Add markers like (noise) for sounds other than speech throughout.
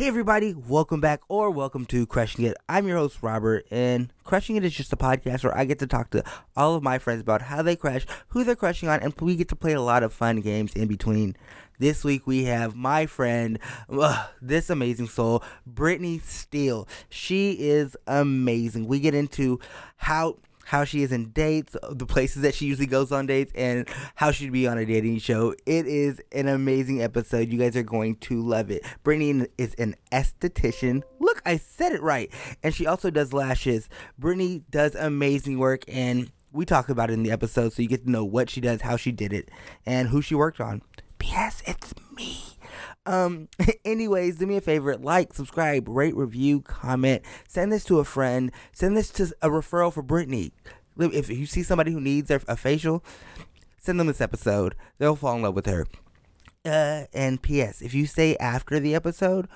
Hey everybody, welcome back or welcome to Crushing It. I'm your host Robert and Crushing It is just a podcast where I get to talk to all of my friends about how they crush, who they're crushing on, and we get to play a lot of fun games in between. This week we have my friend, this amazing soul, Brittany Steele. She is amazing. We get into how how she is in dates, the places that she usually goes on dates, and how she'd be on a dating show. It is an amazing episode. You guys are going to love it. Brittany is an esthetician. Look, I said it right. And she also does lashes. Brittany does amazing work, and we talk about it in the episode, so you get to know what she does, how she did it, and who she worked on. P.S. It's me. Um, (laughs) anyways, do me a favor, like, subscribe, rate, review, comment, send this to a friend, send this to a referral for Brittany. If you see somebody who needs a, facial, send them this episode. They'll fall in love with her. Uh, and P.S. If you stay after the episode,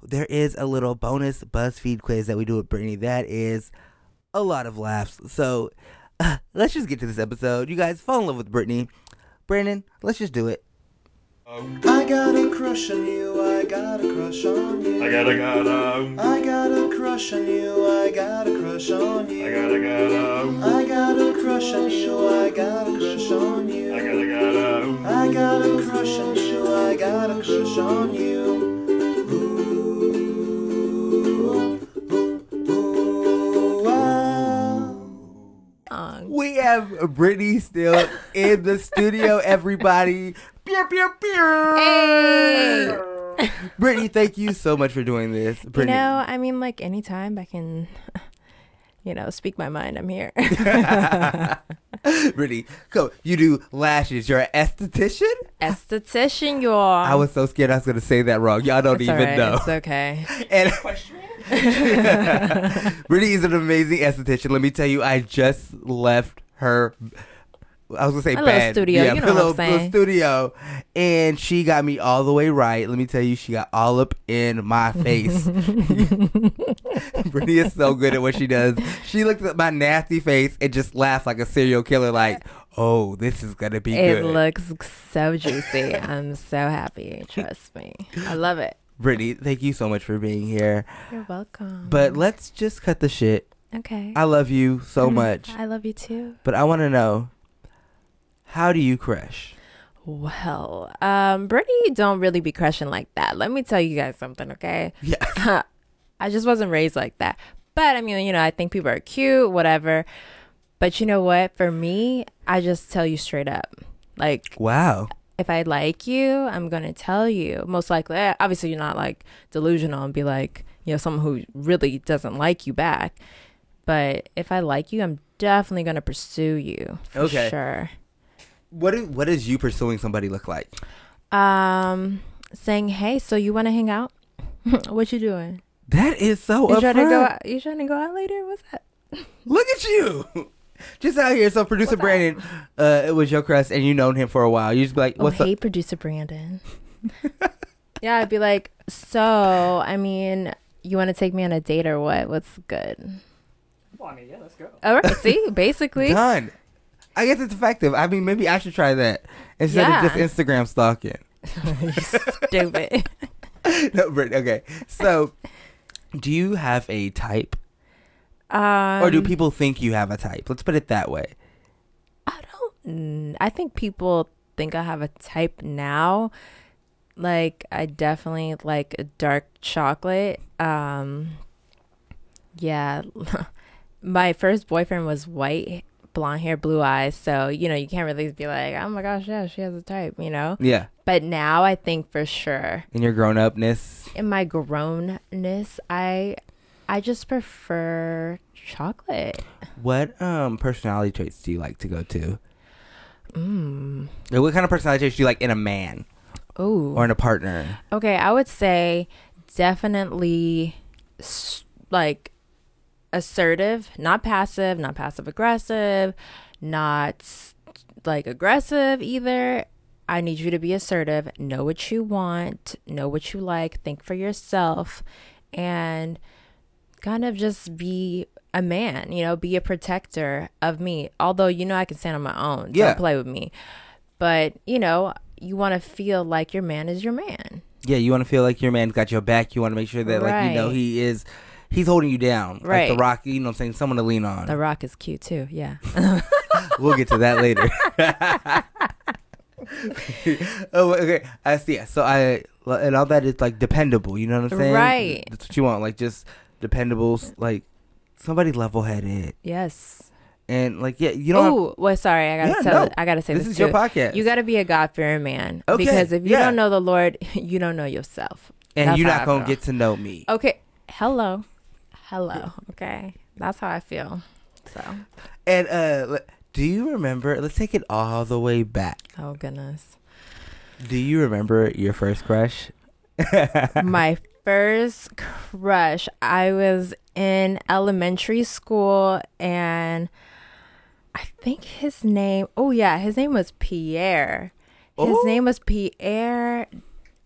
there is a little bonus BuzzFeed quiz that we do with Brittany. That is a lot of laughs. So uh, (laughs) let's just get to this episode. You guys fall in love with Brittany. Brandon, let's just do it. I got a crush on you, I got a crush on you. I got a got um. I got a crush on you, I got a crush on you. I got a got um. I got a crush on you, I got a crush on you. I got a got um. I got a crush on you, I got a crush on you. Ooh, ooh, ooh. We have Brittany still in the studio, everybody. Pew, pew, pew. Hey! Brittany, thank you so much for doing this. You know, I mean, like anytime I can, you know, speak my mind, I'm here. (laughs) Brittany, go. You do lashes. You're an esthetician? Esthetician, y'all. I was so scared I was going to say that wrong. Y'all don't It's even alright, know. It's okay. (laughs) And (laughs) Brittany is an amazing esthetician. Let me tell you, I just left her. I was gonna say little bad. studio, Yeah, you know (laughs) my what I'm little, little studio, and she got me all the way right. Let me tell you, she got all up in my face. (laughs) Brittany is so good at what she does. She looked at my nasty face and just laughed like a serial killer. Like, oh, this is gonna be It good. looks so juicy. I'm so happy. Trust me. I love it. Brittany, thank you so much for being here. You're welcome. But let's just cut the shit. okay. I love you so (laughs) much. I love you too. But I want to know, how do you crush? Well, um, Brittany don't really be crushing like that. Let me tell you guys something, okay? Yeah. (laughs) I just wasn't raised like that. But I mean, you know, I think people are cute, whatever. But you know what? For me, I just tell you straight up. Like, Wow. if I like you, I'm gonna tell you. Most likely, eh, obviously, you're not like delusional and be like, you know, someone who really doesn't like you back. But if I like you, I'm definitely gonna pursue you for Okay. sure. What is, what does you pursuing somebody look like? Um, saying, hey, so you want to hang out? (laughs) what you doing? That is so You trying to go? Out, you trying to go out later? What's that? (laughs) Look at you. (laughs) Just out here. So producer What's Brandon, uh, it was your crush, and you known him for a while. You just be like, Oh, "What's hey, up?" producer Brandon. yeah, I'd be like, so, I mean, you want to take me on a date or what? What's good? Well, I mean, yeah, let's go. All right, see, basically. Done. I guess it's effective. I mean, maybe I should try that instead Yeah. of just Instagram stalking. (laughs) Stupid. (laughs) no, but okay. So, do you have a type, Um, or do people think you have a type? Let's put it that way. I don't. I think people think I have a type now. Like I definitely like a dark chocolate. Um yeah. (laughs) My first boyfriend was white, blonde hair, blue eyes, so you know, you can't really be like, "Oh my gosh, yeah, she has a type," you know? Yeah. But now I think for sure In your grown upness, in my grownness, I I just prefer chocolate. what um personality traits do you like to go to? Mm. What kind of personality traits do you like in a man Ooh. or in a partner? Okay, I would say definitely like assertive, not passive, not passive aggressive, not like aggressive either. I need you to be assertive, know what you want, know what you like, think for yourself, and kind of just be a man, you know, be a protector of me. Although, you know, I can stand on my own. Yeah. Don't play with me. But, you know, you want to feel like your man is your man. Yeah, you want to feel like your man's got your back. You want to make sure that, like, you know, he is, he's holding you down. Like the rock, you know what I'm saying? Someone to lean on. The Rock is cute too. Yeah. (laughs) (laughs) we'll get to that later. (laughs) oh, okay. I see. So I, and all that is like dependable. You know what I'm saying? Right. That's what you want. Like just dependables. Like somebody level headed. yes. And like, yeah, you don't. Oh, well, sorry. I gotta Yeah, tell. no. I gotta say This this. is your too. podcast. You gotta be a God fearing man. Okay, Because if you yeah. don't know the Lord, you don't know yourself. and That's you're not I gonna feel. get to know me. Okay. Hello. Hello. Okay. That's how I feel. So. And uh, do you remember? Let's take it all the way back. Oh goodness. Do you remember your first crush? (laughs) My first crush. I was in elementary school and I think his name oh yeah, his name was Pierre. His Ooh. name was Pierre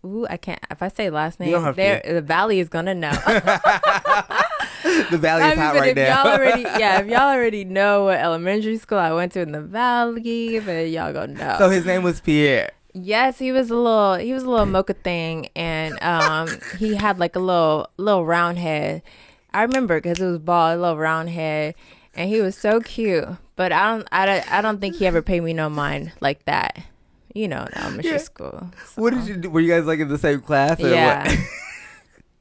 Ooh, I can't if I say last name don't have to. there the valley is gonna know. (laughs) (laughs) the valley is I mean, hot right if now. y'all already yeah, if y'all already (laughs) know what elementary school I went to in the valley, then y'all gonna know. so his name was Pierre. Yes, he was a little he was a little mocha thing and um he had like a little little round head. I remember because it was bald, a little round head, and he was so cute. But I don't I don't, I don't think he ever paid me no mind like that. You know, in elementary Yeah. school. What did you do? Were you guys like in the same class? Or Yeah. (laughs)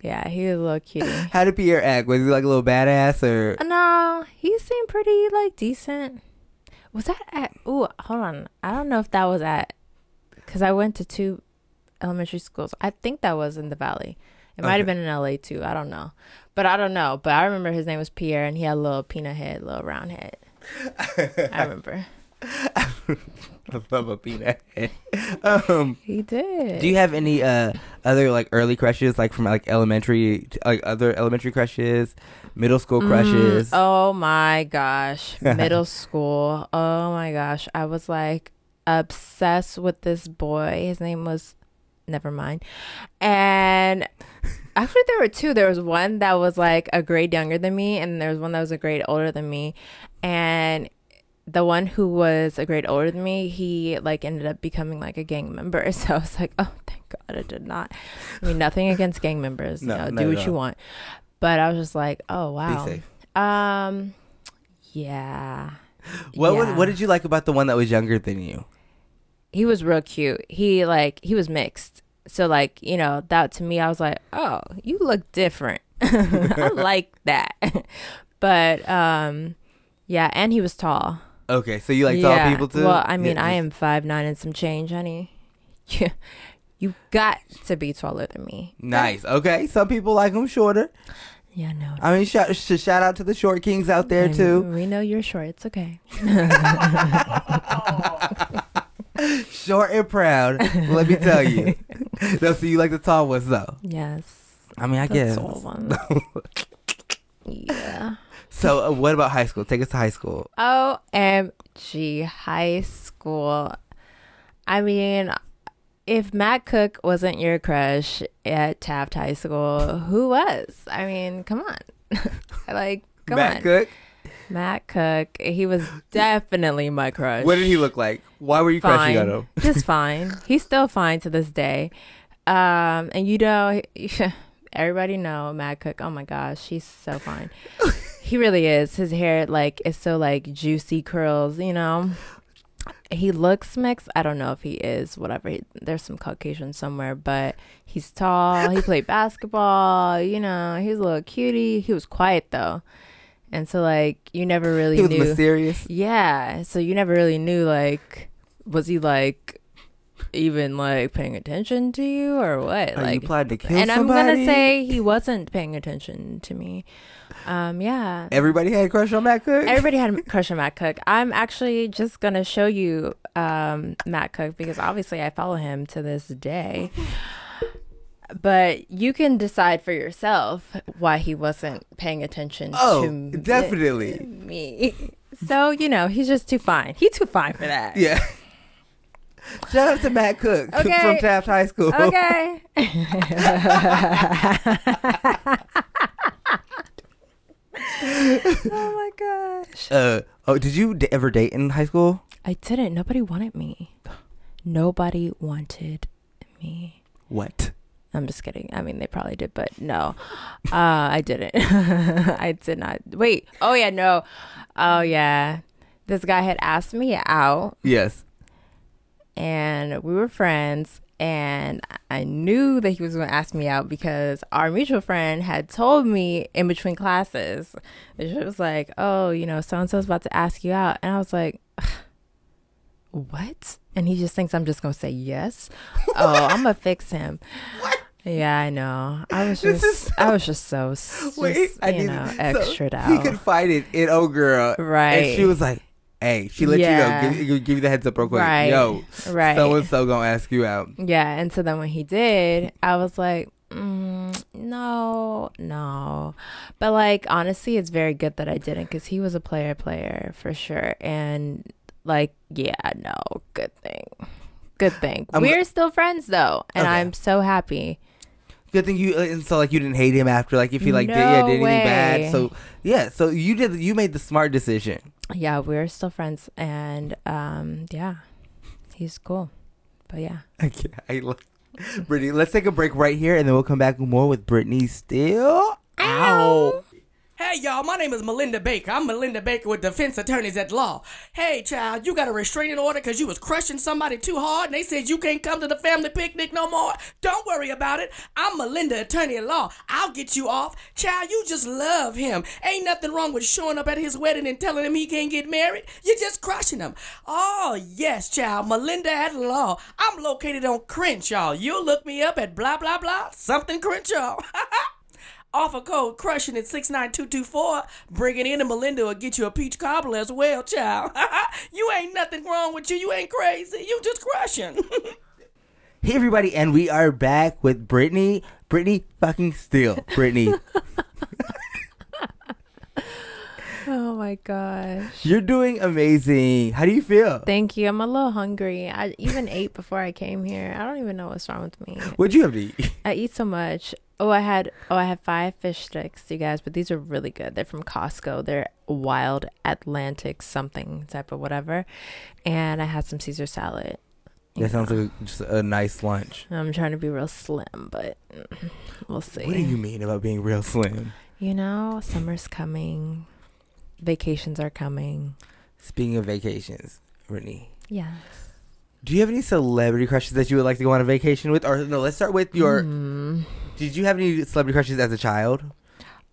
Yeah, he was a little cutie. (laughs) How did Pierre act? Was he like a little badass or? Uh, No, he seemed pretty like decent. Was that at? Ooh, hold on. I don't know if that was at, because I went to two elementary schools. I think that was in the Valley. It might have Okay. been in LA too. I don't know, but I don't know. But I remember his name was Pierre, and he had a little peanut head, little round head. (laughs) I remember (laughs) I love a peanut head. Um, he did. do you have any uh other like early crushes, like from like elementary, like other elementary crushes, middle school crushes? Mm, oh my gosh. (laughs) Middle school. Oh my gosh. I was like obsessed with this boy. His name was never mind. And actually there were two. There was one that was like a grade younger than me and there was one that was a grade older than me. And the one who was a grade older than me, he like ended up becoming like a gang member. (laughs) So I was like, oh, thank God I did not. I mean, nothing against gang members. No, you know, do at what you want. But I was just like, oh wow. safe. Um, yeah. what was, what did you like about the one that was younger than you? He was real cute. He like he was mixed. So like you know that to me, I was like, oh, you look different. (laughs) I like that. (laughs) but um, yeah, and he was tall. Okay, so you like tall people too? Well, I mean, Yeah, I am five nine and some change, honey. (laughs) Yeah, you got to be taller than me. Nice. Okay, some people like them shorter. Yeah, no. I mean, shout, shout out to the short kings out there And too. We know you're short. It's okay. (laughs) Short and proud. let me tell you. (laughs) no, so you like the tall ones though. yes. I mean, I The guess. tall ones. So, uh, what about high school? Take us to high school. OMG, high school. I mean, if Matt Cook wasn't your crush at Taft High School, who was? I mean, come on. (laughs) like, come Matt on. Cook. Matt Cook. He was definitely my crush. What did he look like? Why were you crushing on fine. him? Just (laughs) fine. He's still fine to this day. Um, and you know, (laughs) everybody know Matt Cook. Oh my gosh, he's so fine. He really is. His hair like is so like juicy curls. You know, he looks mixed. I don't know if he is. Whatever. He, there's some Caucasian somewhere, but he's tall. He (laughs) played basketball. You know, he's a little cutie. He was quiet though. And so, like, you never really knew He was knew. mysterious. Yeah. So you never really knew, like, was he like even like paying attention to you or what? Are you like, planning to kill and I'm gonna say he wasn't paying attention to me. Um, yeah. Everybody had a crush on Matt Cook. Everybody had a crush on Matt Cook. I'm actually just gonna show you um, Matt Cook because obviously I follow him to this day. But you can decide for yourself why he wasn't paying attention Oh, to definitely. me. So you know he's just too fine. He's too fine for that. Yeah. Shout out to Matt Cook (laughs) Okay. from Taft High School. Okay. (laughs) oh my gosh. Uh, oh, did you d- ever date in high school? I didn't. Nobody wanted me. Nobody wanted me. What? I'm just kidding. I mean, they probably did, but no, uh, I didn't. (laughs) I did not. Wait. Oh yeah, no. Oh yeah. This guy had asked me out, Yes. And we were friends. And I knew that he was going to ask me out because our mutual friend had told me in between classes. She was like, "Oh, you know, so and so's about to ask you out," and I was like, "What?" And he just thinks I'm just going to say yes. (laughs) oh, I'm gonna fix him. What? Yeah, I know. I was This just, is I was just so, s- (laughs) Wait, just, I you know, so extra He out. could find it in Oh Girl. Right? And she was like, hey, she let Yeah. you know. Give, give you the heads up real quick. Right. Yo, Right. so and so gonna ask you out. Yeah, and so then when he did, I was like, mm, no, no. But like honestly, it's very good that I didn't because he was a player, player for sure. And like, yeah, no, good thing, good thing. I'm- We're still friends though, and Okay. I'm so happy. Good thing you, and so like you didn't hate him after, like if he like did, yeah, did anything bad. So yeah, so you did, you made the smart decision. Yeah, we're still friends, and um, yeah, he's cool. But yeah. (laughs) Can't, I love Brittany. Let's take a break right here, and then we'll come back more with Brittany Still. Ow. Hey y'all, my name is Melinda Baker. I'm Melinda Baker with Defense Attorneys at Law. Hey child, you got a restraining order because you was crushing somebody too hard and they said you can't come to the family picnic no more? Don't worry about it. I'm Melinda Attorney at Law. I'll get you off. Child, you just love him. Ain't nothing wrong with showing up at his wedding and telling him he can't get married. You're just crushing him. Oh, yes, child. Melinda at Law. I'm located on Crenshaw. You'll look me up at blah, blah, blah, something Crenshaw. (laughs) Offer code crushing at 69224. Bring it in and Melinda will get you a peach cobbler as well, child. (laughs) you ain't nothing wrong with you. You ain't crazy. You just crushing. (laughs) Hey everybody, and we are back with Brittany. Brittany fucking Still. Brittany, (laughs) Oh my gosh. you're doing amazing. How do you feel? Thank you. I'm a little hungry. I even ate before I came here. I don't even know what's wrong with me. What'd you have to eat? I eat so much. Oh, I had oh, I had five fish sticks, you guys, but these are really good. They're from Costco. They're wild Atlantic something type of whatever. And I had some Caesar salad. That sounds like a, just a nice lunch. I'm trying to be real slim, but (laughs) we'll see. What do you mean about being real slim? You know, summer's coming. Vacations are coming. Speaking of vacations, Brittany, Yes. Do you have any celebrity crushes that you would like to go on a vacation with? Or no, let's start with your. Hmm. Did you have any celebrity crushes as a child?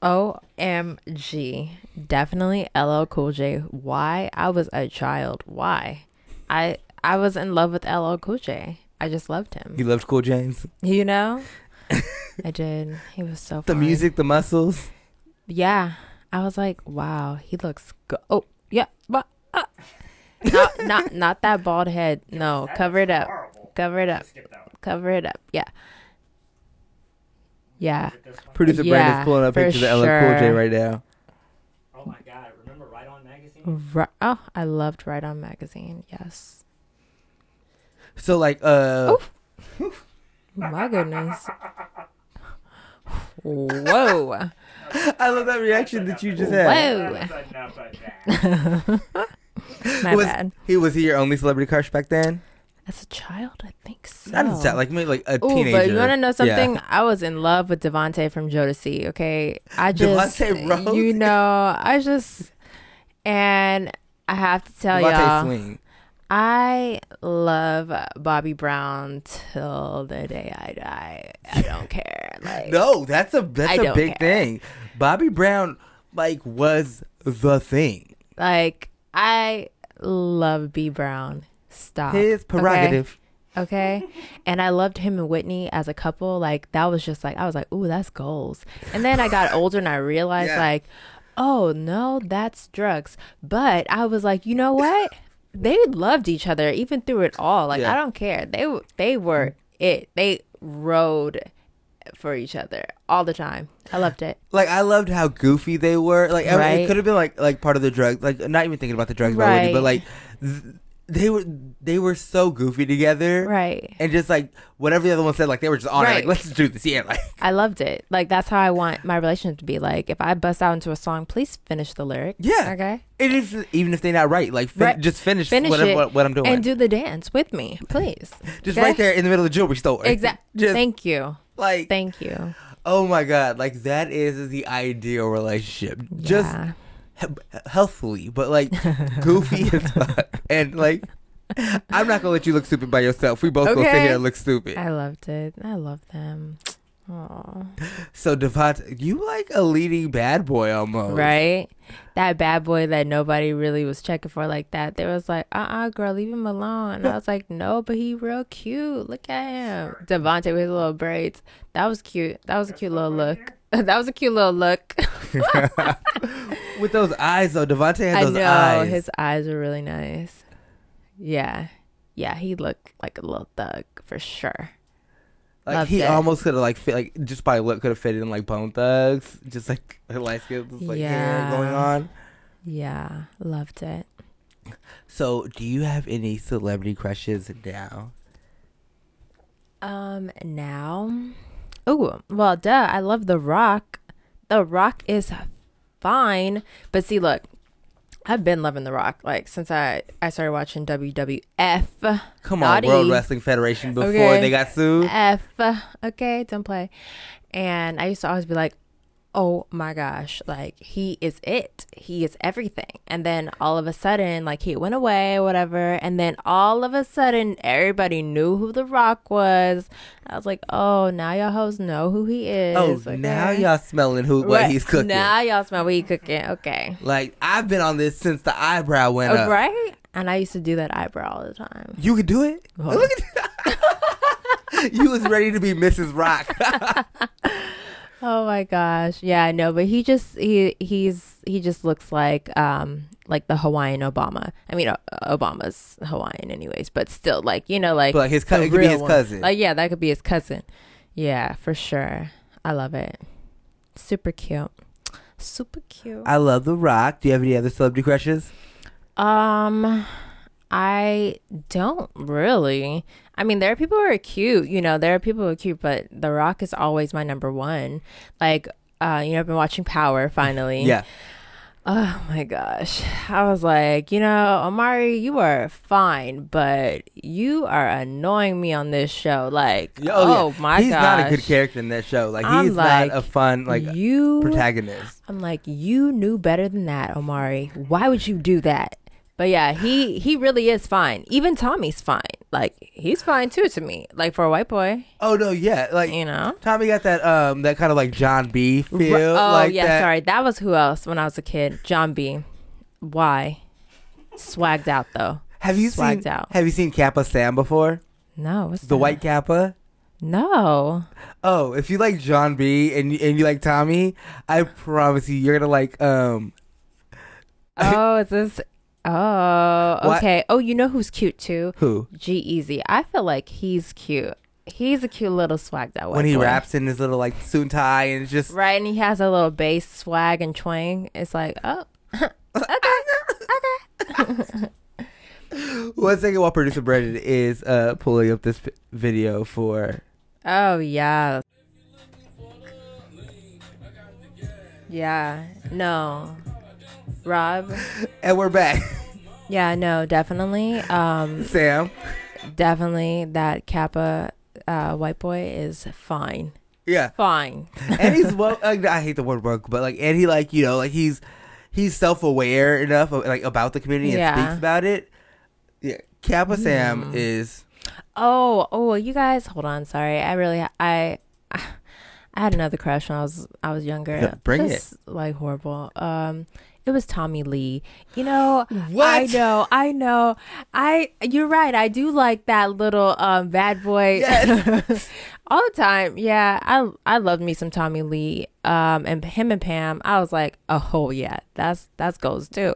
OMG. Definitely LL Cool J. Why? I was a child. Why? I I was in love with LL Cool J. I just loved him. You loved Cool James. You know? (laughs) I did. He was so The music, the muscles. Yeah. I was like, wow, he looks good. Oh, yeah. But uh. Not not not that bald head. No, cover it up. Cover it up. Cover it up. Yeah. Yeah. Producer yeah, Brandon's pulling up for pictures of LL Cool J sure. right now. Ri- oh, I loved Right On magazine. Yes. So like uh My goodness. Whoa. I love that reaction that you just had. Whoa. (laughs) (laughs) My was, bad. He was he your only celebrity crush back then? As a child, I think so. Not as a child, like maybe like a Ooh, teenager. but you want to know Yeah. something? I was in love with DeVante from Jodeci. Okay, I just, DeVante Rose? you know, I just, and I have to tell DeVante y'all, Swing. I love Bobby Brown till the day I die. I don't (laughs) care. Like, No, that's a that's a big care. thing. Bobby Brown like was the thing. like I love B Brown. Stop. His prerogative. Okay. And I loved him and Whitney as a couple. Like that was just like I was like, ooh, that's goals. And then I got older and I realized Yeah. like, oh no, that's drugs. But I was like, you know what? They loved each other even through it all. Like Yeah. I don't care. They they were it. They rode for each other all the time. I loved it. Like I loved how goofy they were. Like Right. it could have been like like part of the drug. Like not even thinking about the drugs already, but like th- they were they were so goofy together. Right. And just like whatever the other one said, like they were just on it. Like let's just do this. Yeah. Like (laughs) I loved it. Like that's how I want my relationship to be. Like if I bust out into a song, please finish the lyric. yeah. Okay. It is even if they're not right. Like fin- Right. just finish, Finish whatever it what, what I'm doing. and do the dance with me, please. (laughs) just Okay? right there in the middle of the jewelry store. Exactly. (laughs) Thank you. Like Thank you. oh my god, like that is the ideal relationship. Just Yeah. he- healthfully, but like (laughs) goofy as fuck. And like, I'm not gonna let you look stupid by yourself. We both gonna sit here and look stupid. I loved it. I love them. Oh, So Devont, you like a leading bad boy almost, right. That bad boy that nobody really was checking for like that. They was like, uh uh girl, leave him alone. And I was like, (laughs) no, but he real cute. Look at him. DeVante with his little braids. That was cute. That was a cute little look. (laughs) that was a cute little look. (laughs) With those eyes though, DeVante I had those know eyes. his eyes are really nice. Yeah, yeah, he looked like a little thug for sure. Like loved he it. almost could have like fit like just by look could have fit in like Bone Thugs, just like light skin, like hair going on. Yeah, loved it. So, do you have any celebrity crushes now? Um, now, oh well, duh. I love The Rock. The Rock is fine, but see, look, I've been loving The Rock like since I I started watching WWF. Come on, Naughty. World Wrestling Federation before Okay. they got sued. F. Okay, don't play. And I used to always be like, oh my gosh, like he is it. He is everything. And then all of a sudden, like he went away whatever. And then all of a sudden, everybody knew who The Rock was. I was like, oh, now y'all hoes know who he is. Oh, okay? now y'all smelling who what Right. he's cooking. Now y'all smell what he cooking. Okay. Like I've been on this since the eyebrow went Oh, up. right? And I used to do that eyebrow all the time. You could do it. Oh. Look at (laughs) you was ready to be Mrs. Rock. (laughs) Oh my gosh. Yeah, I know, but he just he he's he just looks like um like the Hawaiian Obama. I mean, Obama's Hawaiian anyways, but still like, you know like But, like, his cou- the it could be his one. cousin. Like yeah, that could be his cousin. Yeah, for sure. I love it. Super cute. Super cute. I love The Rock. Do you have any other celebrity crushes? Um, I don't really. I mean, there are people who are cute. You know, there are people who are cute, but The Rock is always my number one. Like, uh, you know, I've been watching Power (laughs) finally. Yeah. Oh my gosh. I was like, you know, Omari, you are fine, but you are annoying me on this show. Like, Yeah, oh, yeah. my He's gosh. not a good character in that show. Like I'm he's like, not a fun like you protagonist. I'm like, you knew better than that, Omari. Why would you do that? But yeah, he he really is fine. Even Tommy's fine. Like he's fine too to me. Like for a white boy, Oh no, yeah, like you know. Tommy got that um that kind of like Jon B feel. Oh like yeah, that. sorry. That was who else when I was a kid. Jon B. Why? Swagged out though. Have you Swagged seen out. Have you seen Kappa Sam before? No, what's The that? white Kappa. No. Oh, if you like Jon B and and you like Tommy, I promise you, you're gonna like um. (laughs) Oh, is this? Oh, What? okay. Oh, you know who's cute too? Who? G-Eazy. I feel like he's cute. He's a cute little swag out white when he raps in his little like suit and tie and it's just Right, and he has a little bass swag and twang. It's like, oh, (laughs) okay, (laughs) One second while producer Brandon is uh, pulling up this vi- video for. Oh yeah. Yeah. No. Rob. And we're back. Yeah, no, definitely. Um Sam. definitely that Kappa uh white boy is fine. Yeah. Fine. and he's well. Like, I hate the word woke, but like, and he like you know like he's he's self aware enough of, like about the community and Yeah. speaks about it. Yeah, Kappa Sam Mm. is Oh, oh, you guys, hold on. Sorry, I really, I, (sighs) I had another crush when I was I was younger. Bring it. Like horrible. Um, it was Tommy Lee. You know, what? I know, I know. I, you're right. I do like that little um bad boy. (laughs) All the time, yeah. I I loved me some Tommy Lee. Um, and him and Pam, I was like, oh yeah, that's that's goes too.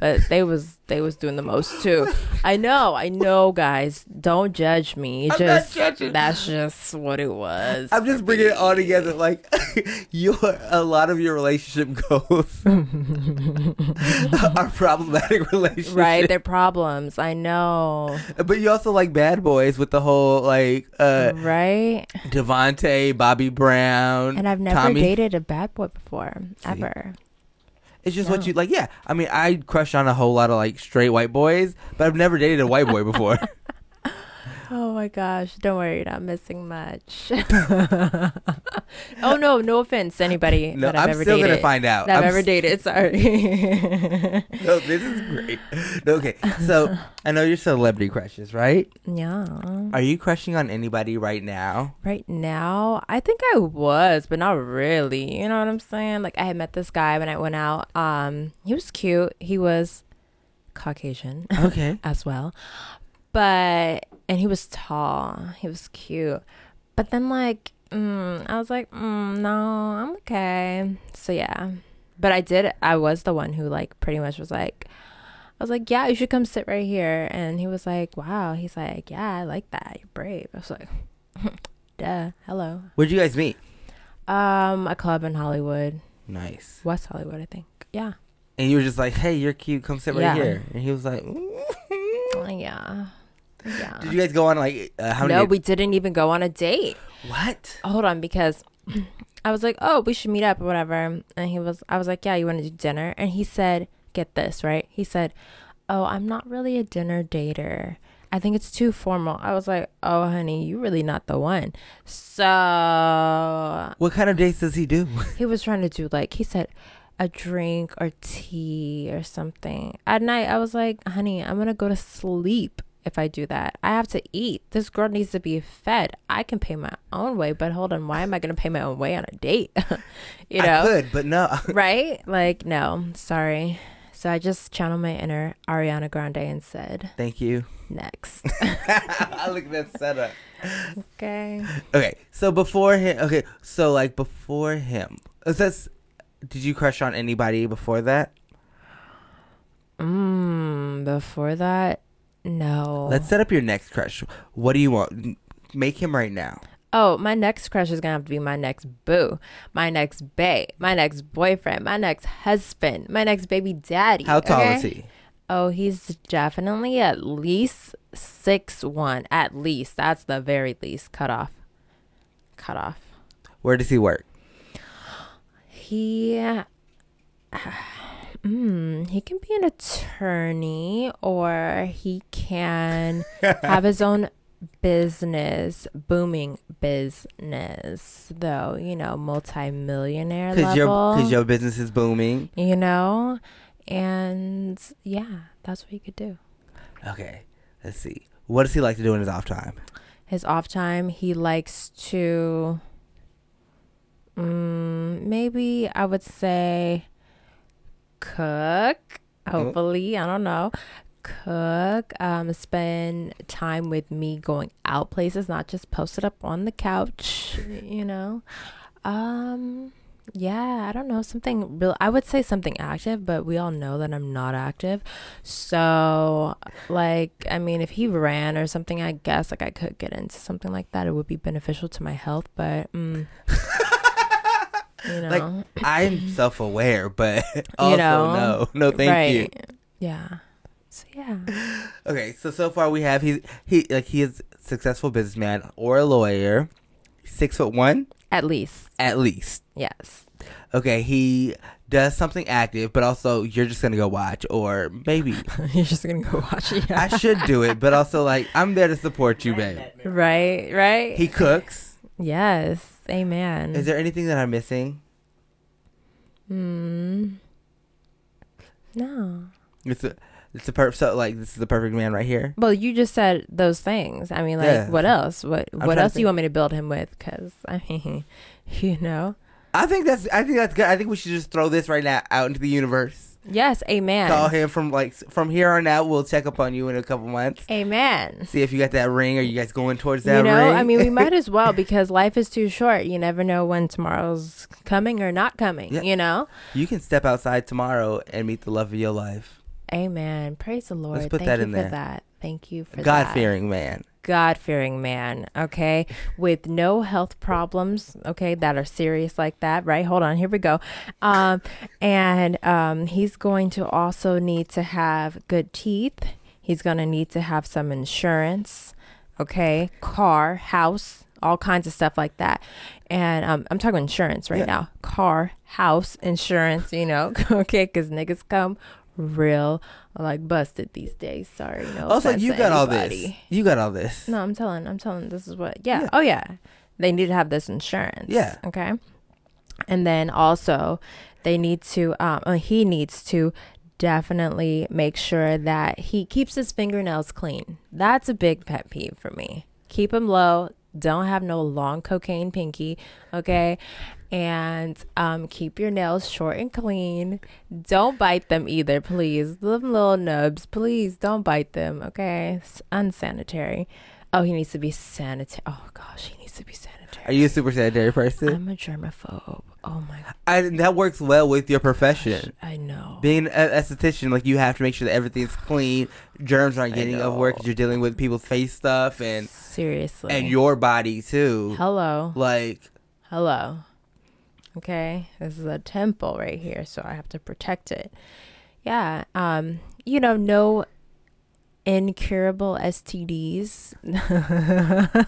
But they was they was doing the most too. I know, I know, guys. Don't judge me. I'm not just judging. that's just what it was. I'm just bringing it all together. Like (laughs) your a lot of your relationship (laughs) goals are problematic relationships, right, their problems. I know. But you also like bad boys with the whole like uh Right. DeVante, Bobby Brown, And I've never Tommy. dated a bad boy before, ever. It's just what you like. Yeah, I mean, I crush on a whole lot of like straight white boys, but I've never dated a white boy before. (laughs) Oh my gosh! Don't worry, you're not missing much. (laughs) (laughs) oh no, no offense to anybody (laughs) No, that I've I'm ever still gonna dated. find out. That I've I'm ever s- dated. Sorry. no, this is great. Okay, so I know you're celebrity crushes, right? yeah. Are you crushing on anybody right now? Right now, I think I was, but not really. You know what I'm saying? Like I had met this guy when I went out. Um, he was cute. He was Caucasian. Okay. as well. But and he was tall. He was cute. But then like mm, I was like, mm, no, I'm okay. So yeah. But I did I was the one who like pretty much was like I was like, yeah, you should come sit right here. And he was like, wow. He's like, yeah, I like that. You're brave. I was like, (laughs) duh. Hello. Where'd you guys meet? Um, a club in Hollywood, Nice. West Hollywood, I think. Yeah. And you were just like, "Hey, you're cute. Come sit right Yeah. here." And he was like. (laughs) Yeah. Yeah. "Did you guys go on like uh, how many? no, we didn't even go on a date. what? hold on because (clears throat) I was like, "Oh, we should meet up or whatever." And he was I was like, "Yeah, you want to do dinner?" And he said, "Get this, right?" He said, "Oh, I'm not really a dinner dater. I think it's too formal." I was like, "Oh, honey, you really not the one." So, What kind of dates does he do? (laughs) he was trying to do like he said a drink or tea or something. At night, I was like, "Honey, I'm going to go to sleep." If I do that, I have to eat. This girl needs to be fed. I can pay my own way, but hold on, why am I going to pay my own way on a date? (laughs) you know, I could, but no. (laughs) right? Like, no, sorry. So I just channeled my inner Ariana Grande and said, Thank you. next. I (laughs) look at that setup. okay. Okay, so before him, okay, so like before him, is this? Did you crush on anybody before that? Mm, before that, no. Let's set up your next crush. What do you want? Make him right now. Oh, my next crush is gonna have to be my next boo, my next bae, my next boyfriend, my next husband, my next baby daddy. How tall okay? is he? Oh, he's definitely at least six one. At least that's the very least. Cut off. Cut off. Where does he work? He, mm, he can be an attorney, or he can have his own business, booming business. Though you know, multi-millionaire Because your level. because your business is booming. you know, and yeah, that's what he could do. Okay, let's see. What does he like to do in his off time? His off time, he likes to. Mm, maybe I would say cook. Hopefully, I don't know. Cook. Um, spend time with me going out places, not just posted up on the couch. You know. Um. Yeah, I don't know something real. I would say something active, but we all know that I'm not active. So, like, I mean, if he ran or something, I guess like I could get into something like that. It would be beneficial to my health, but mm, (laughs) you know, Like I'm (laughs) self aware, but (laughs) also you know, no, no, thank you. Yeah. So yeah. Okay, so so far we have he he like he is a successful businessman or a lawyer, six foot one At least. at least. Yes. Okay, he does something active, but also you're just gonna go watch, or maybe (laughs) You're just gonna go watch it. I should do it, but also like I'm there to support you, babe. Right, right. He cooks. yes. Amen. Is there anything that I'm missing? Hmm. No. It's a it's a per so like this is the perfect man right here. Well, you just said those things. I mean, like, Yeah. what else? What I'm What else do you want me to build him with? Because I mean, (laughs) you know. I think that's I think that's good. I think we should just throw this right now out into the universe. Yes. Amen. Call him from like from here on out. We'll check up on you in a couple months. Amen. See if you got that ring. Are you guys going towards that You know, ring? I mean, we (laughs) might as well because life is too short. You never know when tomorrow's coming or not coming. Yeah. You know. you can step outside tomorrow and meet the love of your life. Amen. Praise the Lord. put Thank that you in for there. that. Thank you for that. God fearing man. God fearing man, okay, with no health problems, okay, that are serious like that, right? Hold on, here we go. Um, and um, he's going to also need to have good teeth. He's going to need to have some insurance, okay, car, house, all kinds of stuff like that. And um, I'm talking insurance right Yeah. now car, house, insurance, you know, (laughs) okay, because niggas come real like busted these days. Sorry, no. also, you got all this. You got all this. No, I'm telling. I'm telling. This is what. Yeah. Yeah. Oh yeah. They need to have this insurance. Yeah. Okay. And then also, they need to. Um, uh, he needs to definitely make sure that he keeps his fingernails clean. That's a big pet peeve for me. Keep them low. Don't have no long cocaine pinky. Okay. And um, keep your nails short and clean. Don't bite them either, please. Them little nubs, please don't bite them. Okay. It's unsanitary. Oh, he needs to be sanitary. Oh gosh, he needs to be sanitary. Are you a super sanitary person? I'm a germaphobe. Oh my god. I, that works well with your profession. I know. Being an esthetician, like you have to make sure that everything's clean, germs aren't getting over because you're dealing with people's face stuff and Seriously. and your body too. Hello. Like Hello. Okay. This is a temple right here, so I have to protect it. Yeah. Um, you know, no incurable STDs. (laughs)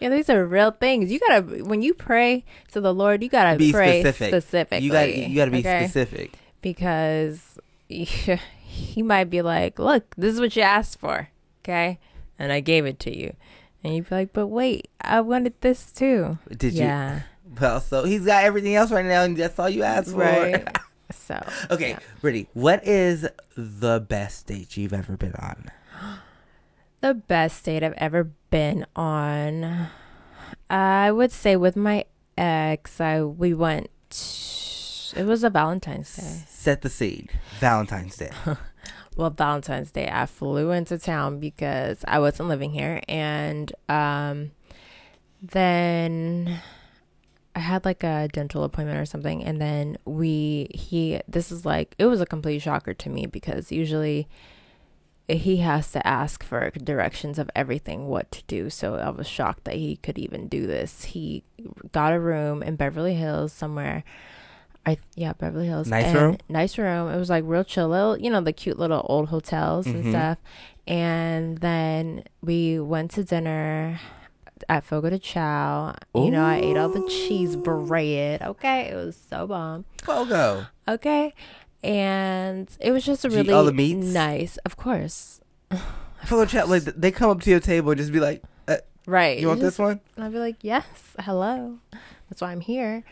yeah, these are real things. You gotta when you pray to the Lord, you gotta be pray specific. specifically. You gotta you got to be okay? specific. because (laughs) he might be like, "Look, this is what you asked for, okay?" And I gave it to you, and you'd be like, "But wait, I wanted this too." Did you? Yeah, Well, so he's got everything else right now, and that's all you asked for. right. (laughs) so okay, Brittany, what is the best date you've ever been on? (gasps) the best date I've ever been on, I would say with my ex. I we went. It was a Valentine's Day. Set the scene. Valentine's Day. (laughs) well valentine's day i flew into town because i wasn't living here and um then i had like a dental appointment or something and then we he this is like it was a complete shocker to me because usually he has to ask for directions of everything what to do so i was shocked that he could even do this he got a room in beverly hills somewhere I yeah, Beverly Hills. Nice And- room? Nice room. It was like real chill, little, you know, the cute little old hotels and Mhm. stuff. And then we went to dinner at Fogo de Chao. You know, I ate all the cheese bread. Okay, it was so bomb. Fogo. Okay, and it was just a Did you eat really all the meats? nice. Of course, Fogo Chao like they come up to your table and just be like, uh, right. You want just- this one? And I'd be like, yes, hello. That's why I'm here.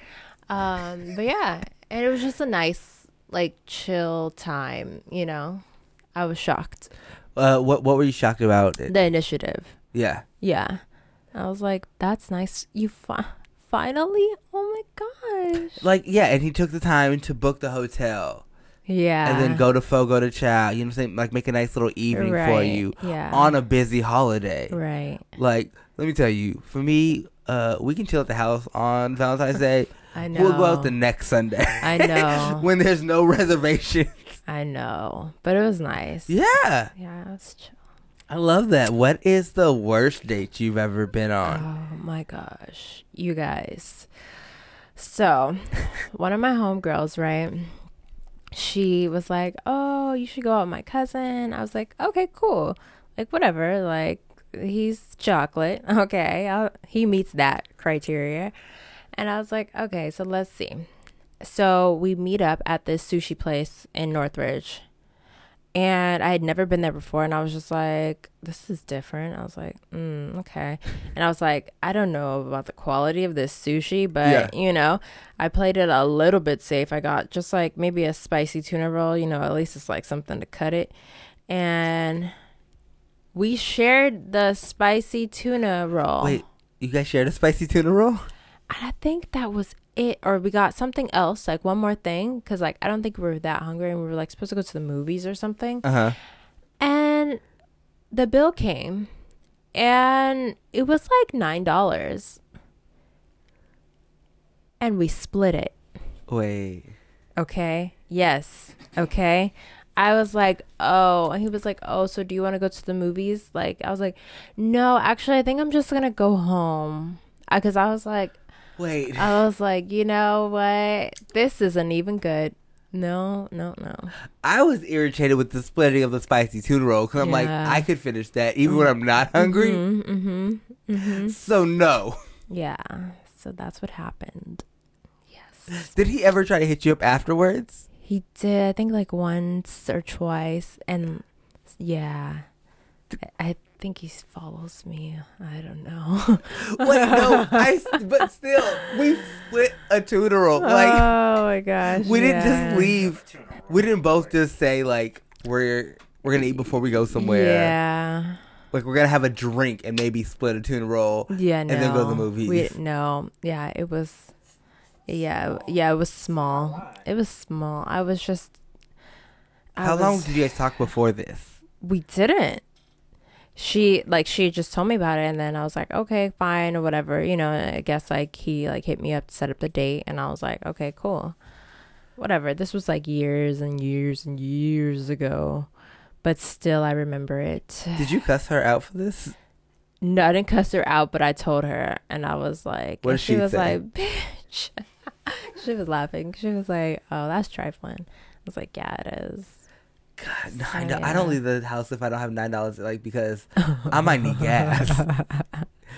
Um, but yeah, and it was just a nice, like, chill time. You know, I was shocked. uh, what what were you shocked about? The initiative. yeah. Yeah, I was like, that's nice. You fi- (laughs) finally. Oh my gosh. Like yeah, and he took the time to book the hotel. Yeah. And then go to Fogo de Chao. You know what I'm saying? Like make a nice little evening for you yeah. on a busy holiday. Right. Like, let me tell you, for me, uh, we can chill at the house on Valentine's Day. (laughs) I know. We'll go out the next Sunday. I know. (laughs) when there's no reservation. I know, but it was nice. Yeah. Yeah, it was chill. I love that. What is the worst date you've ever been on? Oh my gosh, you guys. So, (laughs) one of my homegirls, right? she was like, "Oh, you should go out with my cousin." I was like, "Okay, cool. Like whatever. Like he's chocolate. (laughs) Okay, I'll, he meets that criteria." And I was like, "Okay, so let's see." So we meet up at this sushi place in Northridge. And I had never been there before, and I was just like, "This is different." I was like, mm, "Okay," and I was like, "I don't know about the quality of this sushi, but Yeah. you know, I played it a little bit safe. I got just like maybe a spicy tuna roll, you know, at least it's like something to cut it. And we shared the spicy tuna roll. Wait, you guys shared a spicy tuna roll? And I think that was it. Or we got something else, like one more thing, because like I don't think we were that hungry and we were like supposed to go to the movies or something. Uh huh. And the bill came and it was like $9. And we split it. Wait. Okay. Yes. Okay. I was like, oh, and he was like, oh, so do you want to go to the movies? Like, I was like, no, actually, I think I'm just gonna go home, because I was like, Wait. I was like, you know what, this isn't even good. No, no, no. I was irritated with the splitting of the spicy tuna roll because I'm like, I could finish that even when I'm not hungry. Mm-hmm. Mm-hmm. So no. Yeah. So that's what happened. Yes. Did he ever try to hit you up afterwards? He did, I think like once or twice. And yeah, I think he follows me. I don't know. (laughs) Wait, no. (laughs) I. But still, we split a tuna roll. Like oh my gosh. we didn't just leave. We didn't both just say like we're we're gonna eat before we go somewhere. Yeah. Like we're gonna have a drink and maybe split a tuna roll. Yeah, no. And then go to the movies. We, no. Yeah, it was. Yeah, yeah, it was small. It was small. I was just. I How long did you guys talk before this? we didn't she like she just told me about it and then i was like okay fine or whatever you know i guess like he like hit me up to set up the date and i was like okay cool. Whatever this was like years and years and years ago but still i remember it. Did you cuss her out for this? no i didn't cuss her out but i told her and i was like What and did she was say? like bitch. (laughs) She was laughing. She was like oh that's trifling. I was like yeah it is God, So, nine I don't leave the house if I don't have nine dollars, like because I might need (laughs) gas. so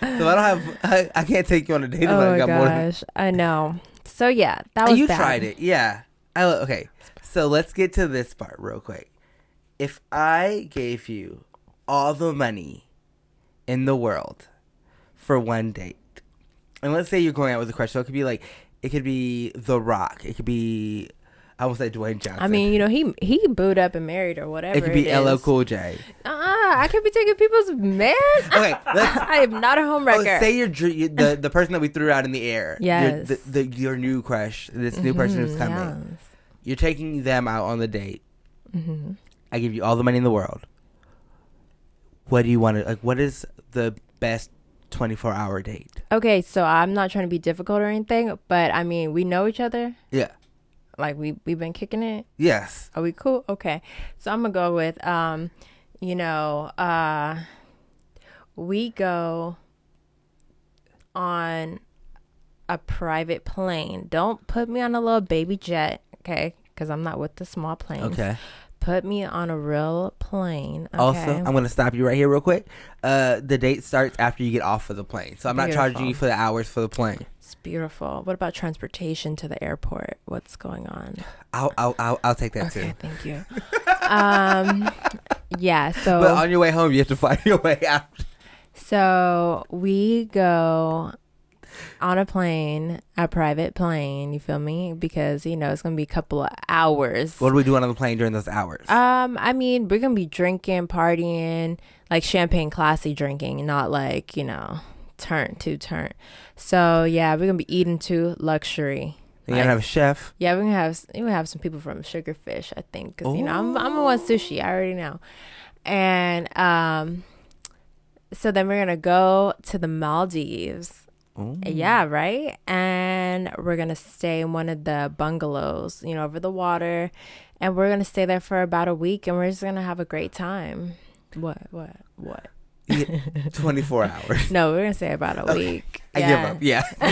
I don't have. I, I can't take you on a date if oh I my got more. Than, gosh i know so yeah that oh, was you bad. tried it, yeah. I okay. So let's get to this part real quick. If I gave you all the money in the world for one date, and let's say you're going out with a crush, so it could be like it could be The Rock, it could be I almost say Dwayne Johnson. I mean, you know, he he booed up and married or whatever. it could be is. LL Cool J. Uh, I could be taking people's man. (laughs) Okay, (laughs) I am not a Oh, homewrecker. say your the the person that we threw out in the air. your- Yes. the, the, your new crush, this new person who's Mhm, coming. yes. You're taking them out on the date. Mhm. I give you all the money in the world. What do you want to like? What is the best 24 hour date? Okay, so I'm not trying to be difficult or anything, but I mean, we know each other. Yeah. Like we we've been kicking it. Yes. Are we cool? Okay. So I'm gonna go with um, you know, uh, we go on a private plane. Don't put me on a little baby jet, okay? Because I'm not with the small planes. Okay. Put me on a real plane. Okay? Also, I'm gonna stop you right here real quick. Uh, the date starts after you get off of the plane, so I'm not charging you for the hours for the plane. It's beautiful. What about transportation to the airport? What's going on? I'll I'll I'll, I'll take that Okay, too. thank you. um, (laughs) yeah. So But on your way home, you have to find your way out. So we go on a plane, a private plane, you feel me? Because, you know, it's going to be a couple of hours. What are we doing on the plane during those hours? Um, I mean, we're going to be drinking, partying, like champagne classy drinking, not like, you know, turn to turn. So, yeah, we're going to be eating to luxury. You're gonna have a chef. Yeah, we're gonna have we're gonna have some people from Sugarfish, I think, because you know I'm I'm a one sushi. I already know, and um, so then we're gonna go to the Maldives. Yeah, right. And we're gonna stay in one of the bungalows, you know, over the water, and we're gonna stay there for about a week, and we're just gonna have a great time. What? What? What? Yeah, 24 (laughs) hours. No, we're gonna stay about a Okay. week. I give up. Yeah. (laughs)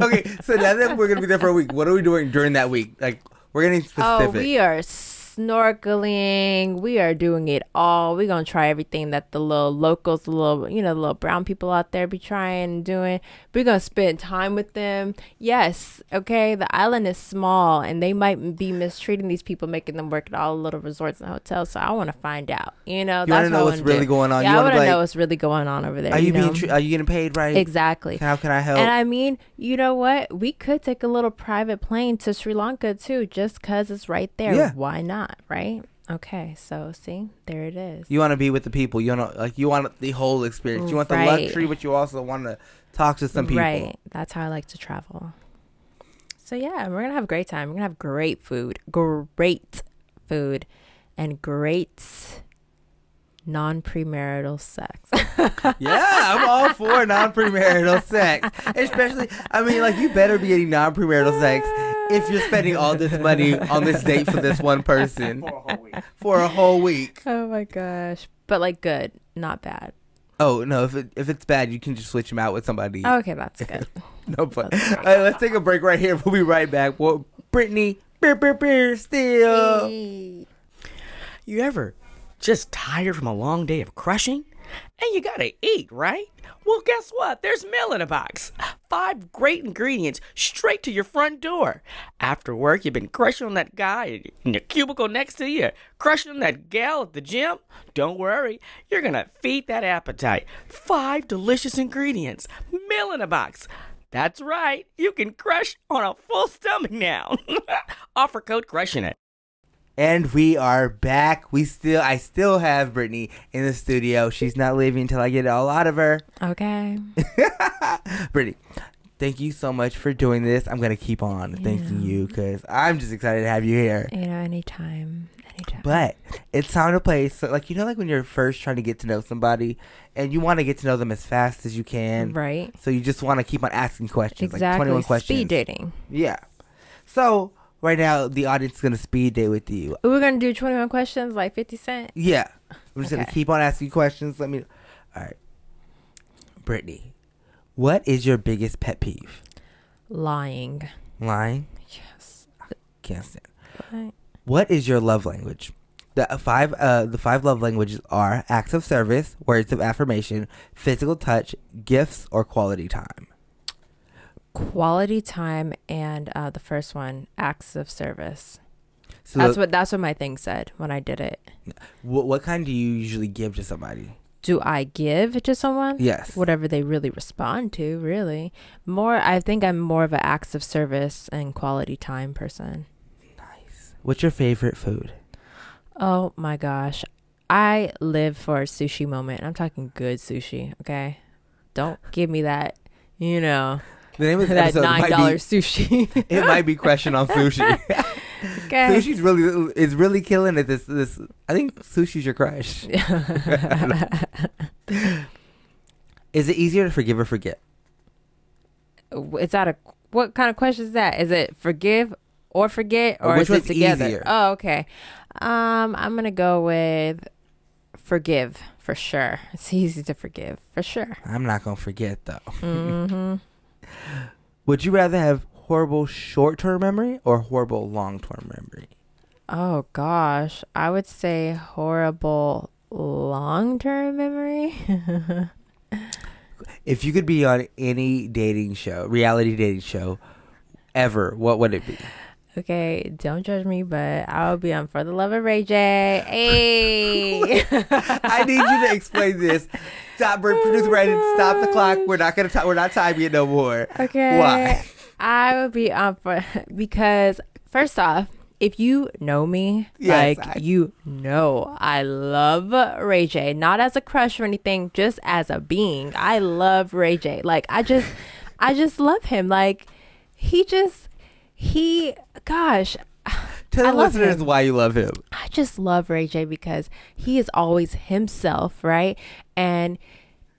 okay, so now that we're gonna be there for a week, what are we doing during that week? Like, we're We're getting Oh, we are snorkeling. We are doing it all. We're gonna try everything that the little locals, the little you know, the little brown people out there be trying and doing. We're gonna spend time with them. Yes, okay. The island is small, and they might be mistreating these people, making them work at all the little resorts and hotels. So I want to find out. You know, You wanna that's know what what's really do. going on. You Yeah, I wanna want to know what's really going on over there. are you, being? know? Tre- are you getting paid right? Exactly. How can I help? And I mean, you know what? We could take a little private plane to Sri Lanka too, just cause it's right there. Yeah. Why not? Right? Okay. So see, there it is. you want to be with the people. You want to like. You want the whole experience. You want the luxury, but you also want to talk to some people. Right. That's how I like to travel. So yeah, we're gonna have a great time. We're gonna have great food, great food, and great non-premarital sex. (laughs) Yeah, I'm all for non-premarital sex. (laughs) Especially, I mean, like you better be getting non-premarital sex if you're spending all this money on this date for this one person For a whole week. for a whole week. oh my gosh! But like good, not bad. Oh no, if it, if it's bad, you can just switch them out with somebody. Oh, okay, that's good. (laughs) no fun. All right, let's take a break right here. We'll be right back. Well, Brittany, beer, beer, beer, still. You ever just tired from a long day of crushing? And you gotta eat, right? Well, guess what? There's meal in a box. Five great ingredients straight to your front door. After work, you've been crushing on that guy in your cubicle next to you, crushing on that gal at the gym. Don't worry, you're gonna feed that appetite. Five delicious ingredients. Meal in a box. That's right, you can crush on a full stomach now. (laughs) Offer code crushing it. And we are back. We still, I still have Brittany in the studio. She's not leaving until I get it all out of her. (laughs) Okay. Brittany, thank you so much for doing this. I'm gonna keep on thanking you because I'm just excited to have you here. You know, anytime, anytime. But it's time to play. So, like you know, like when you're first trying to get to know somebody, and you want to get to know them as fast as you can, Right. So you just want to keep on asking questions, like Exactly. 21 questions. Speed dating. Yeah. So right now, the audience is gonna speed date with you. We're gonna do twenty one questions like fifty cent. Yeah. I'm just gonna keep on asking you questions. Let me. All right. Brittany, what is your biggest pet peeve? Lying. Lying. Yes. I Can't stand. Right. What is your love language? The five uh the five love languages are acts of service, words of affirmation, physical touch, gifts, or quality time. Quality time and uh, the first one, acts of service. So that's the- what that's what my thing said when I did it. What what kind do you usually give to somebody? Do I give to someone? Yes. Whatever they really respond to, really. More I think I'm more of an acts of service and quality time person. Nice. What's your favorite food? Oh my gosh. I live for a sushi moment. I'm talking good sushi, okay? Don't give me that, you know, The name of the that episode nine dollar sushi. It might be question on sushi. (laughs) Okay. Sushi's really is really killing it. This this I think sushi's your crush. (laughs) is it easier to forgive or forget? is that a what kind of question is that? Is it forgive or forget Or or, which is it together? easier? Oh, okay. Um, I'm gonna go with forgive for sure. It's easy to forgive for sure. I'm not gonna forget though. hmm Would you rather have horrible short term memory or horrible long term memory? Oh gosh, I would say horrible long term memory. (laughs) If you could be on any dating show, reality dating show, ever, what would it be? Okay, don't judge me, but I'll be on for the love of Ray J. Hey. (laughs) I need you to explain this. Stop, producer Brandon. Stop the clock. We're not gonna. T- we're not timing it no more. Okay. Why? I would be on for because first off, if you know me, Yes, like I- you know, I love Ray J. Not as a crush or anything, just as a being. I love Ray J. Like I just, I just love him. Like he just, he, gosh. (sighs) Tell I the listeners him. why you love him. I just love Ray J because he is always himself, right? And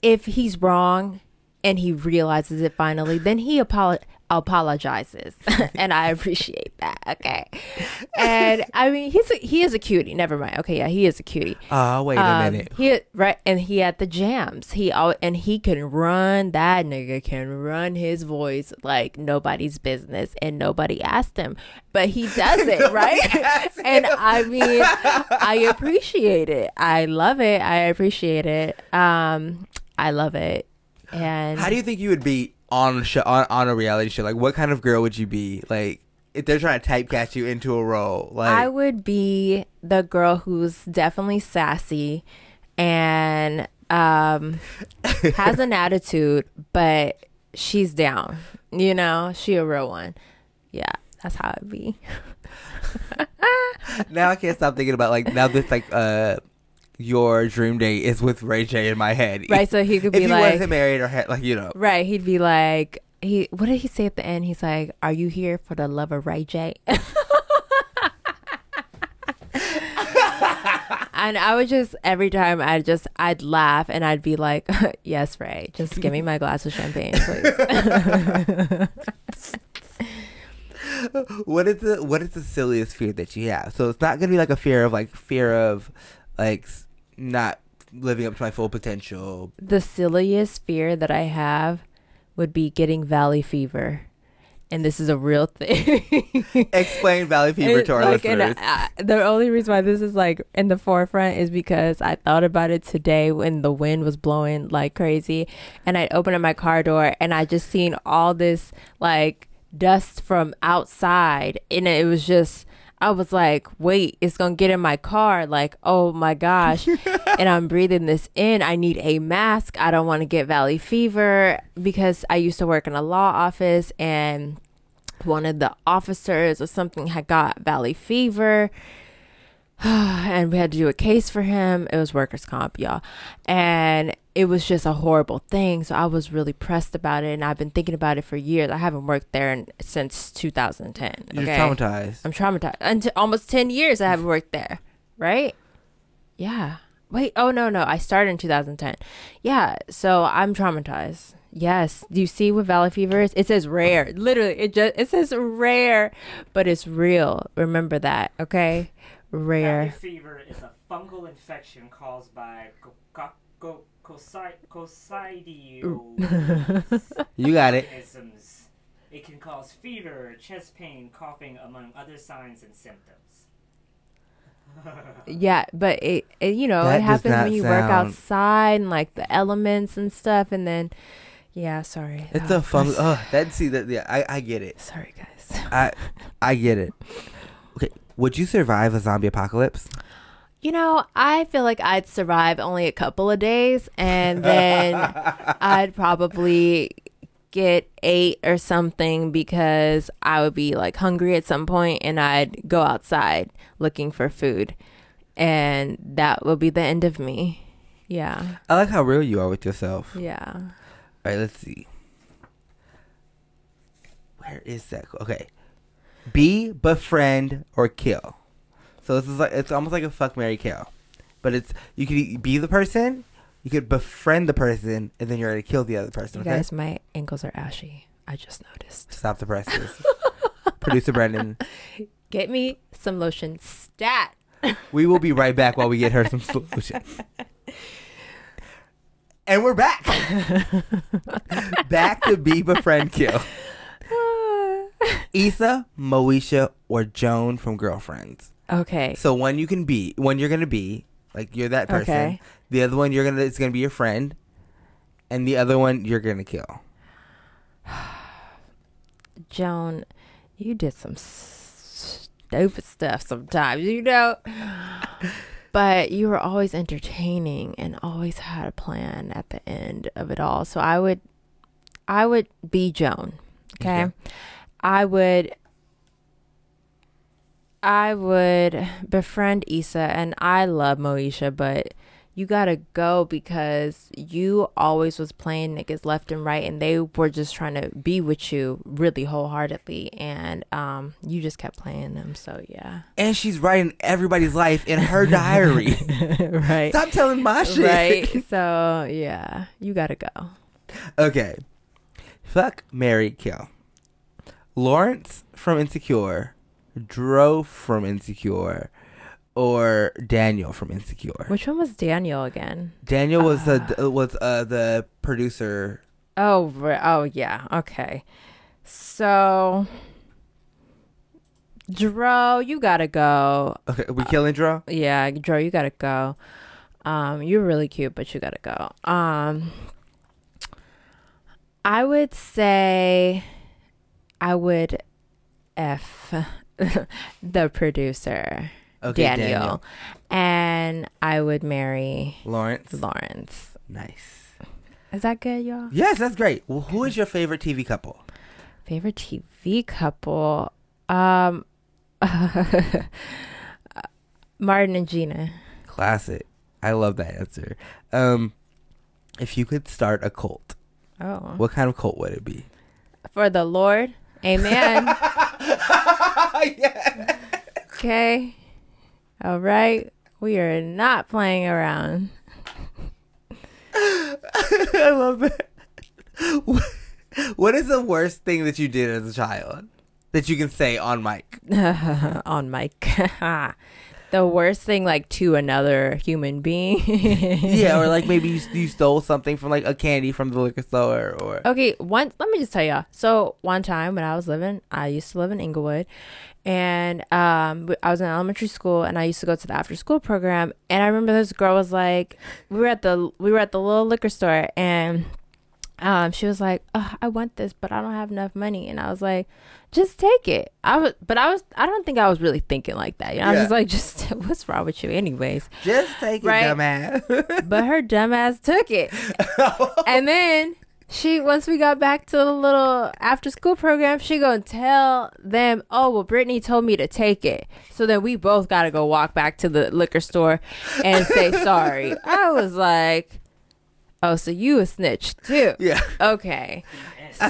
if he's wrong and he realizes it finally, then he apolo- apologizes, (laughs) and I appreciate that. Okay, (laughs) and I mean he's a, he is a cutie. Never mind. Okay, yeah, he is a cutie. Oh, wait a Um, minute. He right, and he had the jams. He all and he can run. That nigga can run his voice like nobody's business, and nobody asked him, but he (laughs) does it right. and I mean, I appreciate it. I love it. I appreciate it. Um, I love it. And How do you think you would be on on, on a reality show? Like, what kind of girl would you be? Like, if they're trying to typecast you into a role, like, I would be the girl who's definitely sassy and um, (laughs) has an attitude, but she's down. You know, she a real one. Yeah, that's how I'd be. (laughs) now I can't stop thinking about like now this like uh your dream date is with Ray J in my head. Right, so he could if be you like- wasn't married or had like you know. Right, he'd be like, he. What did he say at the end? He's like, "Are you here for the love of Ray J?" (laughs) and I would just every time I'd just I'd laugh and I'd be like, (laughs) "Yes, Ray, just give me my glass of champagne, please." (laughs) what is the what is the silliest fear that you have? So it's not gonna be like a fear of like fear of like not living up to my full potential. the silliest fear that I have would be getting valley fever. And this is a real thing. (laughs) Explain valley fever to our like listeners. uh, the only reason why this is like in the forefront is because I thought about it today when the wind was blowing like crazy, and I opened up my car door and I just seen all this like dust from outside, and it was just. I was like, wait, it's gonna get in my car. Like, oh my gosh. (laughs) and I'm breathing this in. I need a mask. I don't want to get valley fever because I used to work in a law office and one of the officers or something had got valley fever (sighs) and we had to do a case for him. It was workers comp y'all. And it was just a horrible thing. So i was really pressed about it and i've been thinking about it for years. I haven't worked there in, since 2010 You're okay? traumatized. i'm traumatized. Until almost 10 years i haven't worked there right? Yeah. Wait oh no no. I started in 2010 yeah so i'm traumatized. Yes. Do you see what valley fever is? It says rare. Literally it just it says rare but it's real. Remember that okay Valley rare fever is a fungal infection caused by co- co- co- cocci- coccidioides (laughs) You got it. It can cause fever, chest pain, coughing, among other signs and symptoms. (laughs) yeah but it, it you know That it happens when you work outside and like the elements and stuff and then yeah sorry It's Oh, a fun. that's- (laughs) Oh, that see that. Yeah, I I get it. sorry guys I I get it. Would you survive a zombie apocalypse? You know, I feel like I'd survive only a couple of days and then (laughs) I'd probably get ate or something because I would be like hungry at some point and I'd go outside looking for food. And that would be the end of me. Yeah. I like how real you are with yourself. Yeah. All right, let's see. Where is that? Okay. Be, befriend, or kill. So this is like it's almost like a fuck Mary kill, but it's you could be the person, you could befriend the person, and then you're gonna kill the other person. You Okay. guys, my ankles are ashy. I just noticed. Stop the presses. Producer Brendan, (laughs) Get me some lotion stat. (laughs) we will be right back while we get her some solution. And we're back. (laughs) back to be befriend kill. Issa, Moesha, or Joan from Girlfriends. Okay. So one you can be, one you're gonna be, like you're that person. Okay. The other one you're gonna it's gonna be your friend, and the other one you're gonna kill. (sighs) Joan, you did some stupid stuff sometimes, you know. (laughs) But you were always entertaining and always had a plan at the end of it all. So I would, I would be Joan. Okay, Okay. I would. I would befriend Issa, and I love Moesha, but you gotta go because you always was playing niggas left and right, and they were just trying to be with you really wholeheartedly, and um, you just kept playing them. So yeah, And she's writing everybody's life in her (laughs) diary. right, Stop telling my shit. right. So yeah, you gotta go. Okay. Fuck, Mary, kill. Lawrence from Insecure, Dro from Insecure, or Daniel from Insecure? Which one was Daniel again? Daniel was the was uh, the producer. Oh, oh yeah. Okay. So, Dro, you gotta go. Okay, we killing Dro? Yeah, Dro, you gotta go. Um, you're really cute, but you gotta go. Um, I would say, I would f (laughs) the producer, Okay, Daniel, Daniel. and I would marry Lawrence. Lawrence. Nice. Is that good, y'all? Yes, that's great. Well, who is your favorite TV couple? Favorite TV couple? Um, (laughs) Martin and Gina. Classic. I love that answer. Um, if you could start a cult, Oh, what kind of cult would it be? for the Lord, Amen. (laughs) Okay. All right. We are not playing around. (laughs) I love it. What is the worst thing that you did as a child that you can say on mic? (laughs) on mic. The worst thing, like to another human being. (laughs) yeah, or like maybe (laughs) you, you stole something from like a candy from the liquor store, or Okay, one. Let me just tell y'all. So one time when I was living, I used to live in Inglewood, and um, I was in elementary school, and I used to go to the after school program. And I remember this girl was like, we were at the we were at the little liquor store, and um, she was like, I want this, but I don't have enough money. And I was like, just take it. I was, but I was, I don't think I was really thinking like that. You know, I was just like, just (laughs) what's wrong with you, anyways? just take it, dumbass. but her dumbass took it. (laughs) and then she once we got back to the little after school program, she gonna tell them, Oh, well Brittany told me to take it. So then we both gotta go walk back to the liquor store and say sorry. I was like, Oh, so you a snitch too. Yeah. Okay.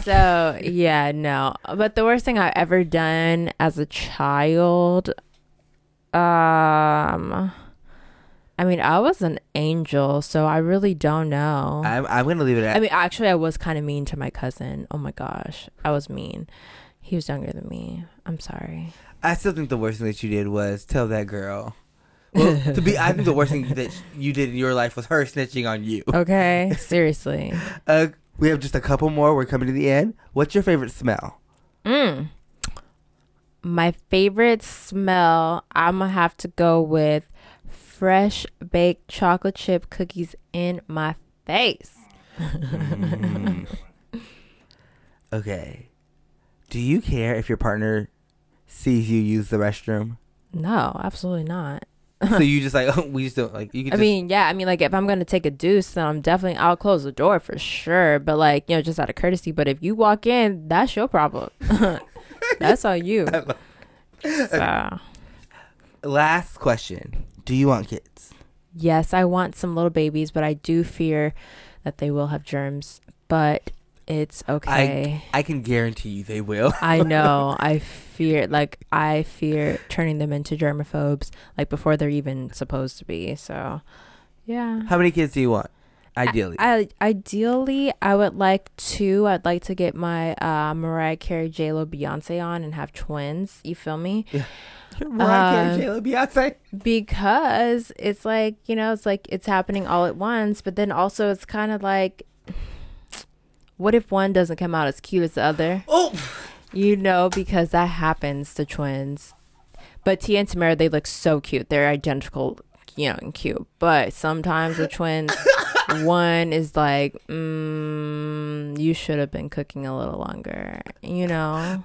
So yeah, no. But the worst thing I've ever done as a child, um I mean, I was an angel, so I really don't know. I'm, I'm gonna leave it at. I mean, actually, I was kind of mean to my cousin. Oh my gosh, I was mean. He was younger than me. I'm sorry. I still think the worst thing that you did was tell that girl. Well, (laughs) to be, I think the worst thing that you did in your life was her snitching on you. Okay, (laughs) seriously. Uh, we have just a couple more. We're coming to the end. What's your favorite smell? Mm. My favorite smell, I'm gonna have to go with fresh baked chocolate chip cookies in my face. Okay. Do you care if your partner sees you use the restroom? No, absolutely not. (laughs) so (laughs) you just like (laughs) we just don't like you can I just mean, yeah, I mean, like if I'm gonna take a deuce, then I'm definitely I'll close the door for sure. But like, you know, just out of courtesy. But if you walk in, that's your problem. that's on you. So, last question. Do you want kids? yes, I want some little babies, but I do fear that they will have germs. But it's okay. I I can guarantee you they will. I know. (laughs) I fear, like, I fear turning them into germaphobes, like before they're even supposed to be. So, yeah. How many kids do you want? Ideally. I, ideally, I would like two. I'd like to get my uh, Mariah Carey, J Lo, Beyonce on and have twins. You feel me? Yeah. (laughs) Mariah Carey, Um, J-Lo, Beyonce. Because it's like you know, it's like it's happening all at once. But then also, it's kind of like, what if one doesn't come out as cute as the other? Oh, You know, because that happens to twins. But Tia and Tamera, they look so cute. They're identical, you know, and cute. But sometimes with twins, (laughs) one is like, mm, you should have been cooking a little longer, you know?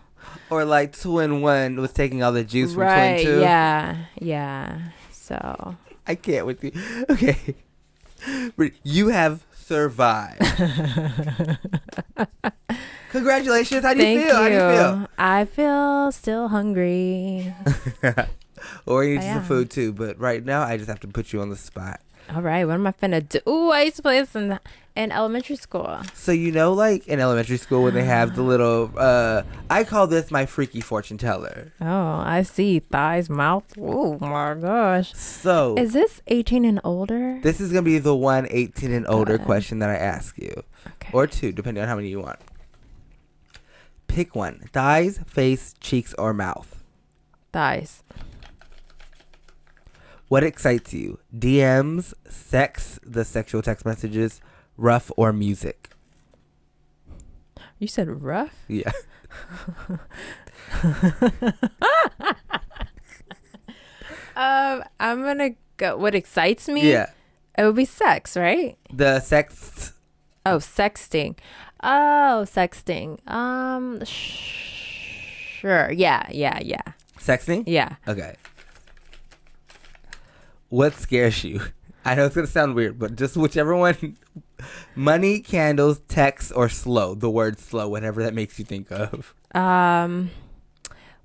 or like twin one was taking all the juice from right? twin two. Yeah, yeah. So I can't with you. (laughs) Okay. But you have survived. (laughs) Congratulations. How do you thank feel? How do you feel? I feel still hungry. (laughs) Or you need I some am. food too, but right now I just have to put you on the spot. All right, what am I finna do? Ooh, I used to play this in, in elementary school. So you know, like in elementary school when they have the (sighs) little, uh I call this my freaky fortune teller. Oh, I see thighs, mouth. Oh my gosh. So Is this 18 and older? this is gonna be the one 18 and older God. question that I ask you, Okay. or two, depending on how many you want. Pick one: thighs, face, cheeks, or mouth. Thighs. What excites you? DMs, sex, the sexual text messages, rough, or music? You said rough? Yeah. (laughs) Um, I'm gonna go. What excites me? Yeah. It would be sex, right? The sex. Oh, sexting. Oh, sexting. Um, sh- sure. Yeah, yeah, yeah. Sexting? Yeah. Okay. What scares you? (laughs) I know it's gonna sound weird, but just whichever one. (laughs) Money, candles, text, or slow. The word slow, whatever that makes you think of. Um,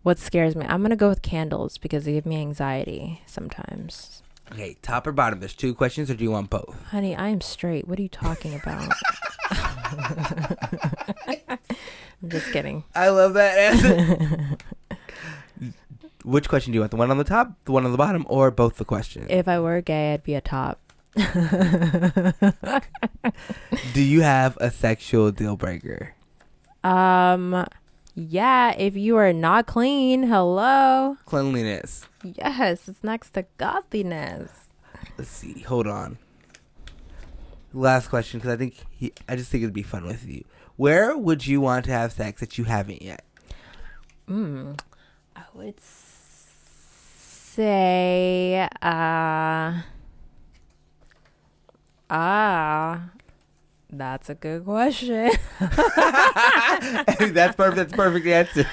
what scares me? I'm gonna go with candles because they give me anxiety sometimes. Okay, top or bottom? There's two questions, or do you want both? Honey, I am straight. What are you talking about? (laughs) I'm just kidding. I love that answer. Which question do you want? The one on the top, the one on the bottom, or both the questions? If I were gay, I'd be a top. (laughs) do you have a sexual deal breaker? Um, yeah. If you are not clean, hello. Cleanliness. Yes, it's next to godliness. Let's see. Hold on. Last question, because I think he, I just think it'd be fun with you. Where would you want to have sex that you haven't yet? Mm, I would say, uh, ah, that's a good question. (laughs) (laughs) that's perfect. That's perfect answer.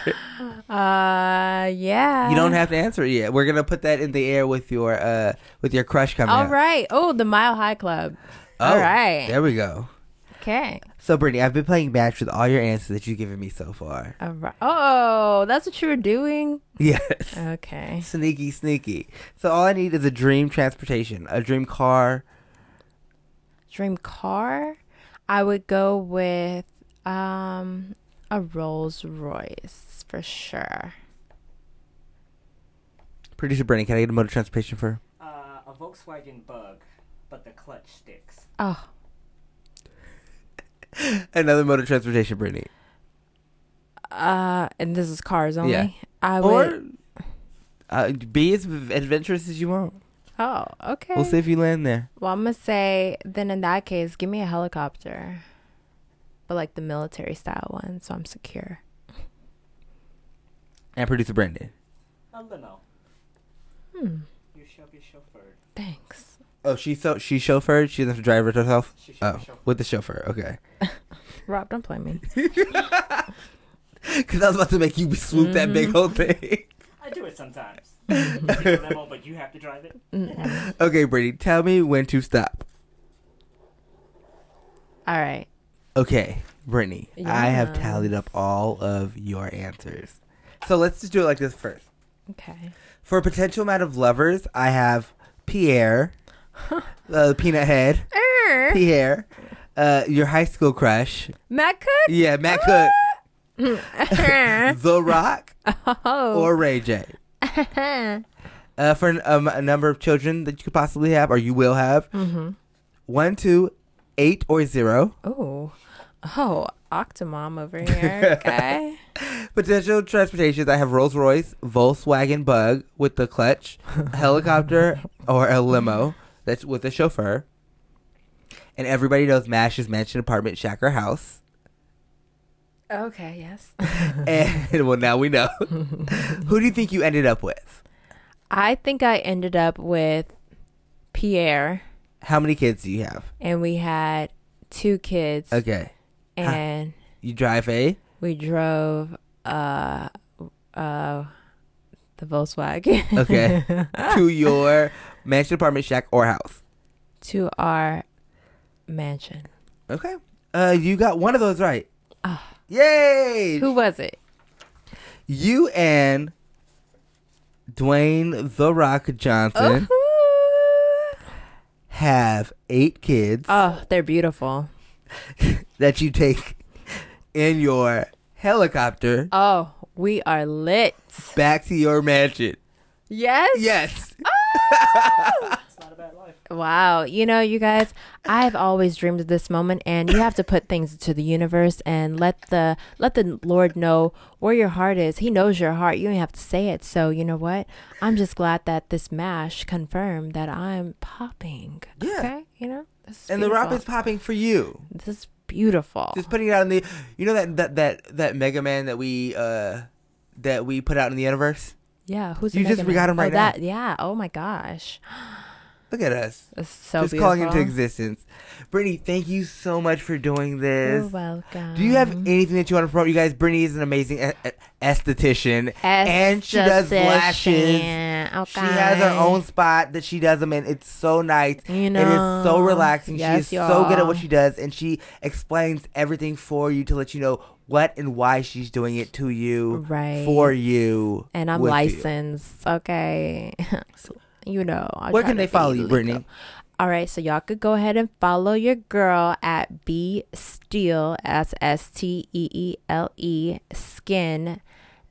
Uh, yeah. You don't have to answer it yet. We're gonna put that in the air with your uh with your crush coming All up. right. Oh, the Mile High Club. Oh, All right. There we go. Okay. So, Brittany, I've been playing match with all your answers that you've given me so far. All right. Oh, that's what you were doing. Yes. Okay. Sneaky, sneaky. So all I need is a dream transportation, a dream car. Dream car. I would go with um a Rolls Royce for sure. Producer Brittany, can I get a motor transportation for? Uh, a Volkswagen Bug, but the clutch sticks. Oh, (laughs) Another mode of transportation, Brittany. uh, and this is cars only. Yeah. I or would. uh, be as adventurous as you want. Oh, okay. We'll see if you land there. Well, I'm gonna say then in that case, give me a helicopter, but like the military style one, so I'm secure. And producer Brandon. A limo. Hmm. You shall be chauffeured. Thanks. Oh, she's so she chauffeured. She doesn't have to drive it herself. She Oh, with the chauffeur. Okay. (laughs) (laughs) Rob, don't play me. (laughs) Because I was about to make you swoop that big Mm-hmm. thing. I do it sometimes. You get limo, but you have to drive it. okay, Brittany, tell me when to stop. All right. Okay, Brittany, I have Yes. tallied up all of your answers. So let's just do it like this first. Okay. For a potential amount of lovers, I have Pierre, (laughs) uh, Peanut Head, Er. Pierre, uh, your high school crush. Matt Cook. Yeah, Matt Cook, (laughs) The Rock, Oh. or Ray J. (laughs) Uh, for um, a number of children that you could possibly have, or you will have, mm-hmm. one, two, eight, or zero. Oh. Oh, Octomom over here. Okay. Potential transportations, I have Rolls Royce, Volkswagen Bug with the clutch, helicopter, or a limo that's with a chauffeur. And everybody knows Mash's mansion, apartment, shack, or house. okay. Yes. (laughs) And well, now we know. (laughs) Who do you think you ended up with? I think I ended up with Pierre, How many kids do you have? and we had two kids, Okay. and You drive a? we drove uh uh the Volkswagen. Okay. (laughs) to your mansion, apartment, shack, or house. to our mansion. Okay. Uh, you got one of those right. Ah. Yay! Who was it? You and Dwayne The Rock Johnson have eight kids Oh, they're beautiful. (laughs) that you take in your helicopter Oh, we are lit. back to your mansion. Yes. Yes. (laughs) It's not a bad life. Wow. You know, you guys, I've always dreamed of this moment and you have to put things to the universe and let the let the Lord know where your heart is. He knows your heart. You don't have to say it. So, you know what? I'm just glad that this mash confirmed that I'm popping. Yeah. Okay? You know? And the rap is popping for you. This is beautiful. Just putting it out in the you know that that that that Mega Man that we uh that we put out in the universe? Yeah, who's You just got him right oh, now. that, Yeah. Oh my gosh. (gasps) Look at us. It's so just calling into existence. Brittany, thank you so much for doing this. You're welcome. Do you have anything that you want to promote? You guys, Brittany is an amazing e- e- esthetician, and she does lashes. Esthetician, oh, She has her own spot that she does them in. It's so nice. You know, it is so relaxing. Yes, she is so good at what she does, and she explains everything for you to let you know what and why she's doing it to you, Right. for you, and I'm with you. licensed. Okay, (laughs) So, you know. I Where can they follow you. Brittany? All right, so y'all could go ahead and follow your girl at B Steele, That's S T E E L E Skin.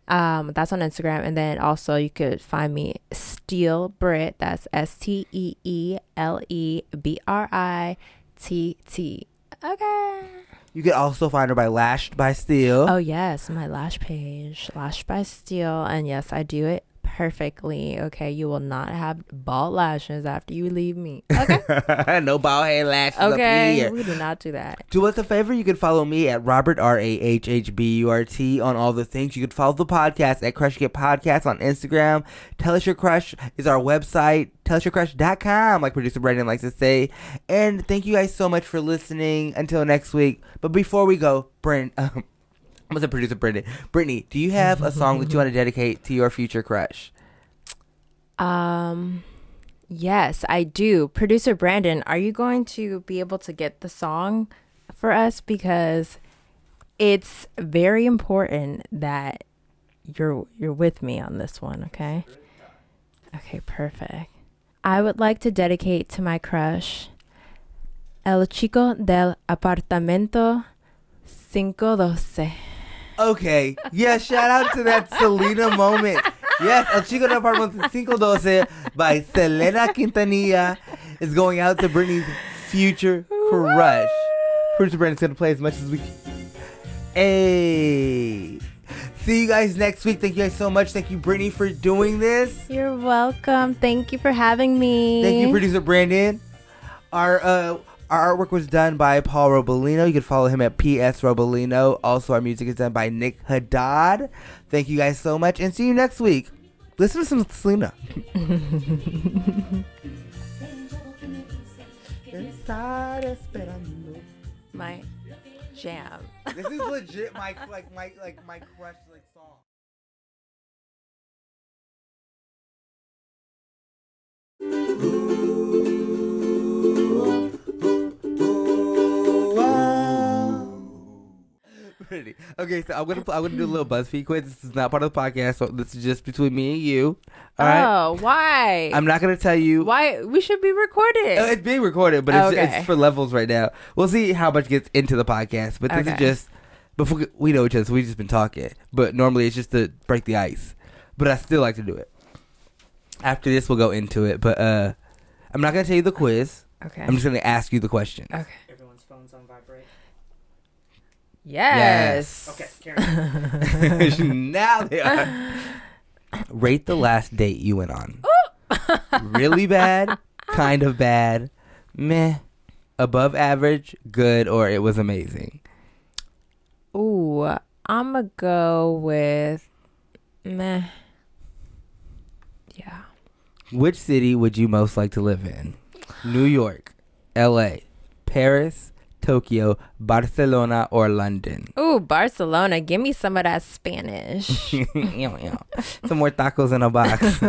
Um, that's on Instagram, and then also you could find me Steele Brit. That's S T E E L E B R I T T. Okay. You can also find her by Lashed by Steele. Oh yes, my lash page, Lashed by Steele, and yes, I do it perfectly. Okay, you will not have bald lashes after you leave me. (laughs) Okay, (laughs) no bald head lashes up okay, here. we do not do that. Do us a favor. You can follow me at Robert R A H H B U R T on all the things. You can follow the podcast at Crush Get Podcast on Instagram. Tell us your crush is our website. tell your TellUsYourCrush.com, like producer Brandon likes to say. And thank you guys so much for listening. Until next week. But before we go, Brent, (laughs) um, I'm a producer Brendan. Brittany, do you have a song that you want to dedicate to your future crush? Um, yes, I do. Producer Brandon, are you going to be able to get the song for us because it's very important that you're you're with me on this one, okay? Okay, perfect. I would like to dedicate to my crush El Chico del Apartamento 512. Okay. Yeah, shout out to that Selena moment. Yes, El Chico del Apartment 512 by Selena Quintanilla is going out to Brittany's future crush. Producer Brandon's going to play as much as we can. Hey. See you guys next week. Thank you guys so much. Thank you, Brittany, for doing this. You're welcome. Thank you for having me. Thank you, producer Brandon. Our uh our artwork was done by Paul Robolino. You can follow him at PS Robolino. Also, our music is done by Nick Haddad. Thank you guys so much, and see you next week. Listen to some Selena. (laughs) My jam. This is (laughs) legit my like my like my crush like song. Okay, so I'm gonna I'm gonna do a little BuzzFeed quiz. This is not part of the podcast, so this is just between me and you. All right. Oh, why? I'm not gonna tell you. Why we should be recorded? Uh, It's being recorded, but it's, Okay. it's for levels right now. We'll see how much gets into the podcast, but this is just before we know each other. So we've just been talking, but normally it's just to break the ice. But I still like to do it. After this, we'll go into it, but uh, I'm not gonna tell you the quiz. Okay. I'm just gonna ask you the question. Okay. Yes. Okay, carry on. (laughs) now they are. Rate the last date you went on. Oh. (laughs) really bad, kind of bad, meh, above average, good, or it was amazing. Ooh, I'm gonna go with meh. Yeah. Which city would you most like to live in? New York, L.A., Paris, Tokyo, Barcelona, or London? Ooh, Barcelona. Give me some of that Spanish. (laughs) Some more tacos in a box.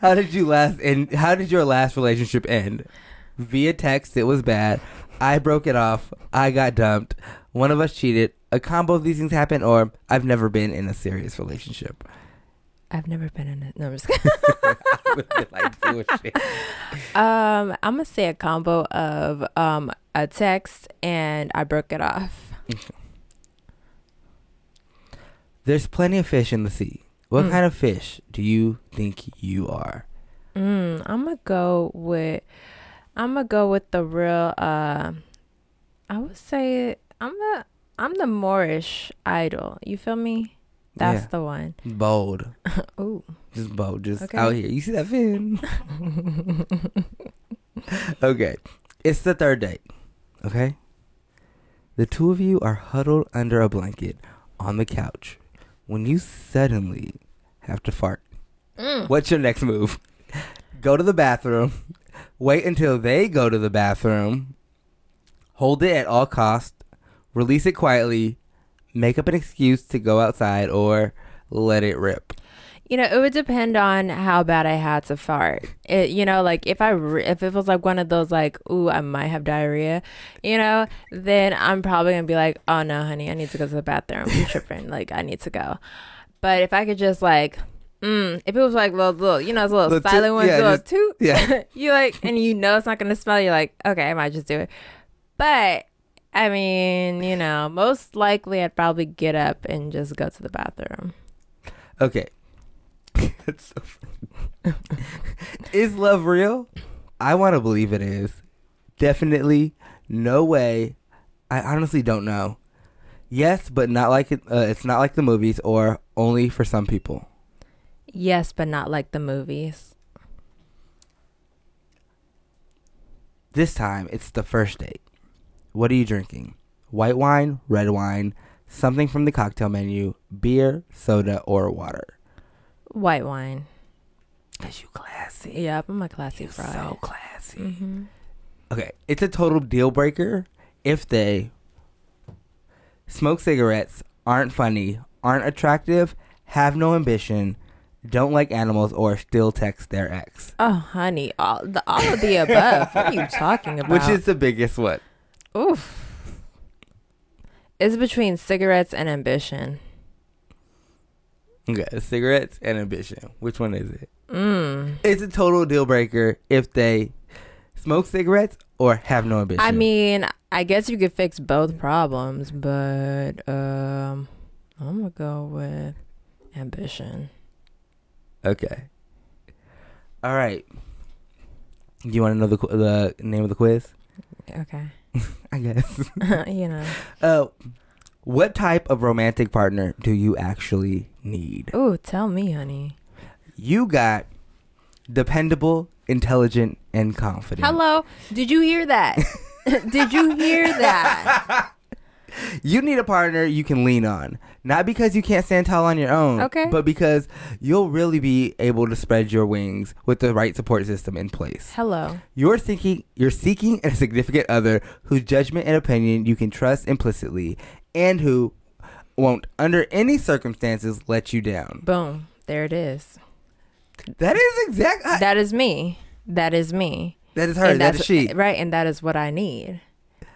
how did you last? And how did your last relationship end? Via text, it was bad. I broke it off. I got dumped. One of us cheated. A combo of these things happened, or I've never been in a serious relationship. I've never been in it. No, I'm just (laughs) kidding. (laughs) Um, I'm gonna say a combo of um a text and I broke it off. (laughs) There's plenty of fish in the sea. What Mm. kind of fish do you think you are? Mm, I'm gonna go with. I'm gonna go with the real. Uh, I would say I'm the I'm the Moorish idol. You feel me? That's Yeah. the one. Bold. (laughs) Ooh. Just bold. Just Okay. out here. You see that fin? (laughs) okay. It's the third date. Okay? The two of you are huddled under a blanket on the couch when you suddenly have to fart. Mm. What's your next move? Go to the bathroom. Wait until they go to the bathroom. Hold it at all costs. Release it quietly. Make up an excuse to go outside or let it rip. You know, it would depend on how bad I had to fart. It, you know, like if I re- if it was like one of those like, ooh, I might have diarrhea, you know, then I'm probably gonna be like, oh no, honey, I need to go to the bathroom. You tripping? (laughs) like I need to go. But if I could just like, mm, if it was like little, little, you know, those little, Little toot- silent ones, yeah, little just- toot, yeah. (laughs) you like, and you know it's not gonna smell. You're like, okay, I might just do it. But I mean, you know, most likely I'd probably get up and just go to the bathroom. Okay. (laughs) That's so funny. is love real? I want to believe it is. Definitely. No way. I honestly don't know. Yes, but not like it. Uh, it's not like the movies, or only for some people. Yes, but not like the movies. This time, it's the first date. What are you drinking? White wine, red wine, something from the cocktail menu, beer, soda, or water. White wine. Cause you classy. Yep, I'm a classy bride. So classy. hmm Okay, it's a total deal breaker if they smoke cigarettes, aren't funny, aren't attractive, have no ambition, don't like animals, or still text their ex. Oh, honey, all the all of the above. what are you talking (laughs) about? Which is the biggest one? Oof. It's between cigarettes and ambition. Okay, cigarettes and ambition. Which one is it? Mm. It's a total deal breaker if they smoke cigarettes or have no ambition. I mean, I guess you could fix both problems, but um, I'm gonna go with ambition. okay. All right. Do you want to know the qu- the name of the quiz? Okay. (laughs) I guess. (laughs) you know. Uh, what type of romantic partner do you actually need? Ooh, tell me, honey. You got dependable, intelligent, and confident. Hello. Did you hear that? (laughs) Did you hear that? You need a partner you can lean on. Not because you can't stand tall on your own, Okay. but because you'll really be able to spread your wings with the right support system in place. Hello. You're seeking you're seeking a significant other whose judgment and opinion you can trust implicitly and who won't under any circumstances let you down. Boom. There it is. That is exactly That is me. That is me. That is her. And That that's- is she. Right, and that is what I need.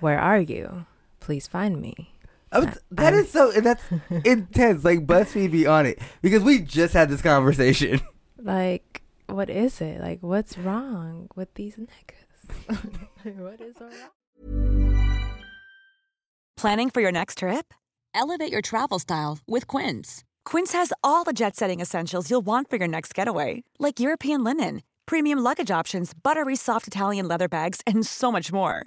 Where are you? Please find me. I was- that is so that's intense. Like BuzzFeed be on it because we just had this conversation. (laughs) Like, what is it? Like, what's wrong with these niggas? (laughs) what is wrong? Planning for your next trip? Elevate your travel style with Quince. Quince has all the jet setting essentials you'll want for your next getaway, like European linen, premium luggage options, buttery soft Italian leather bags, and so much more.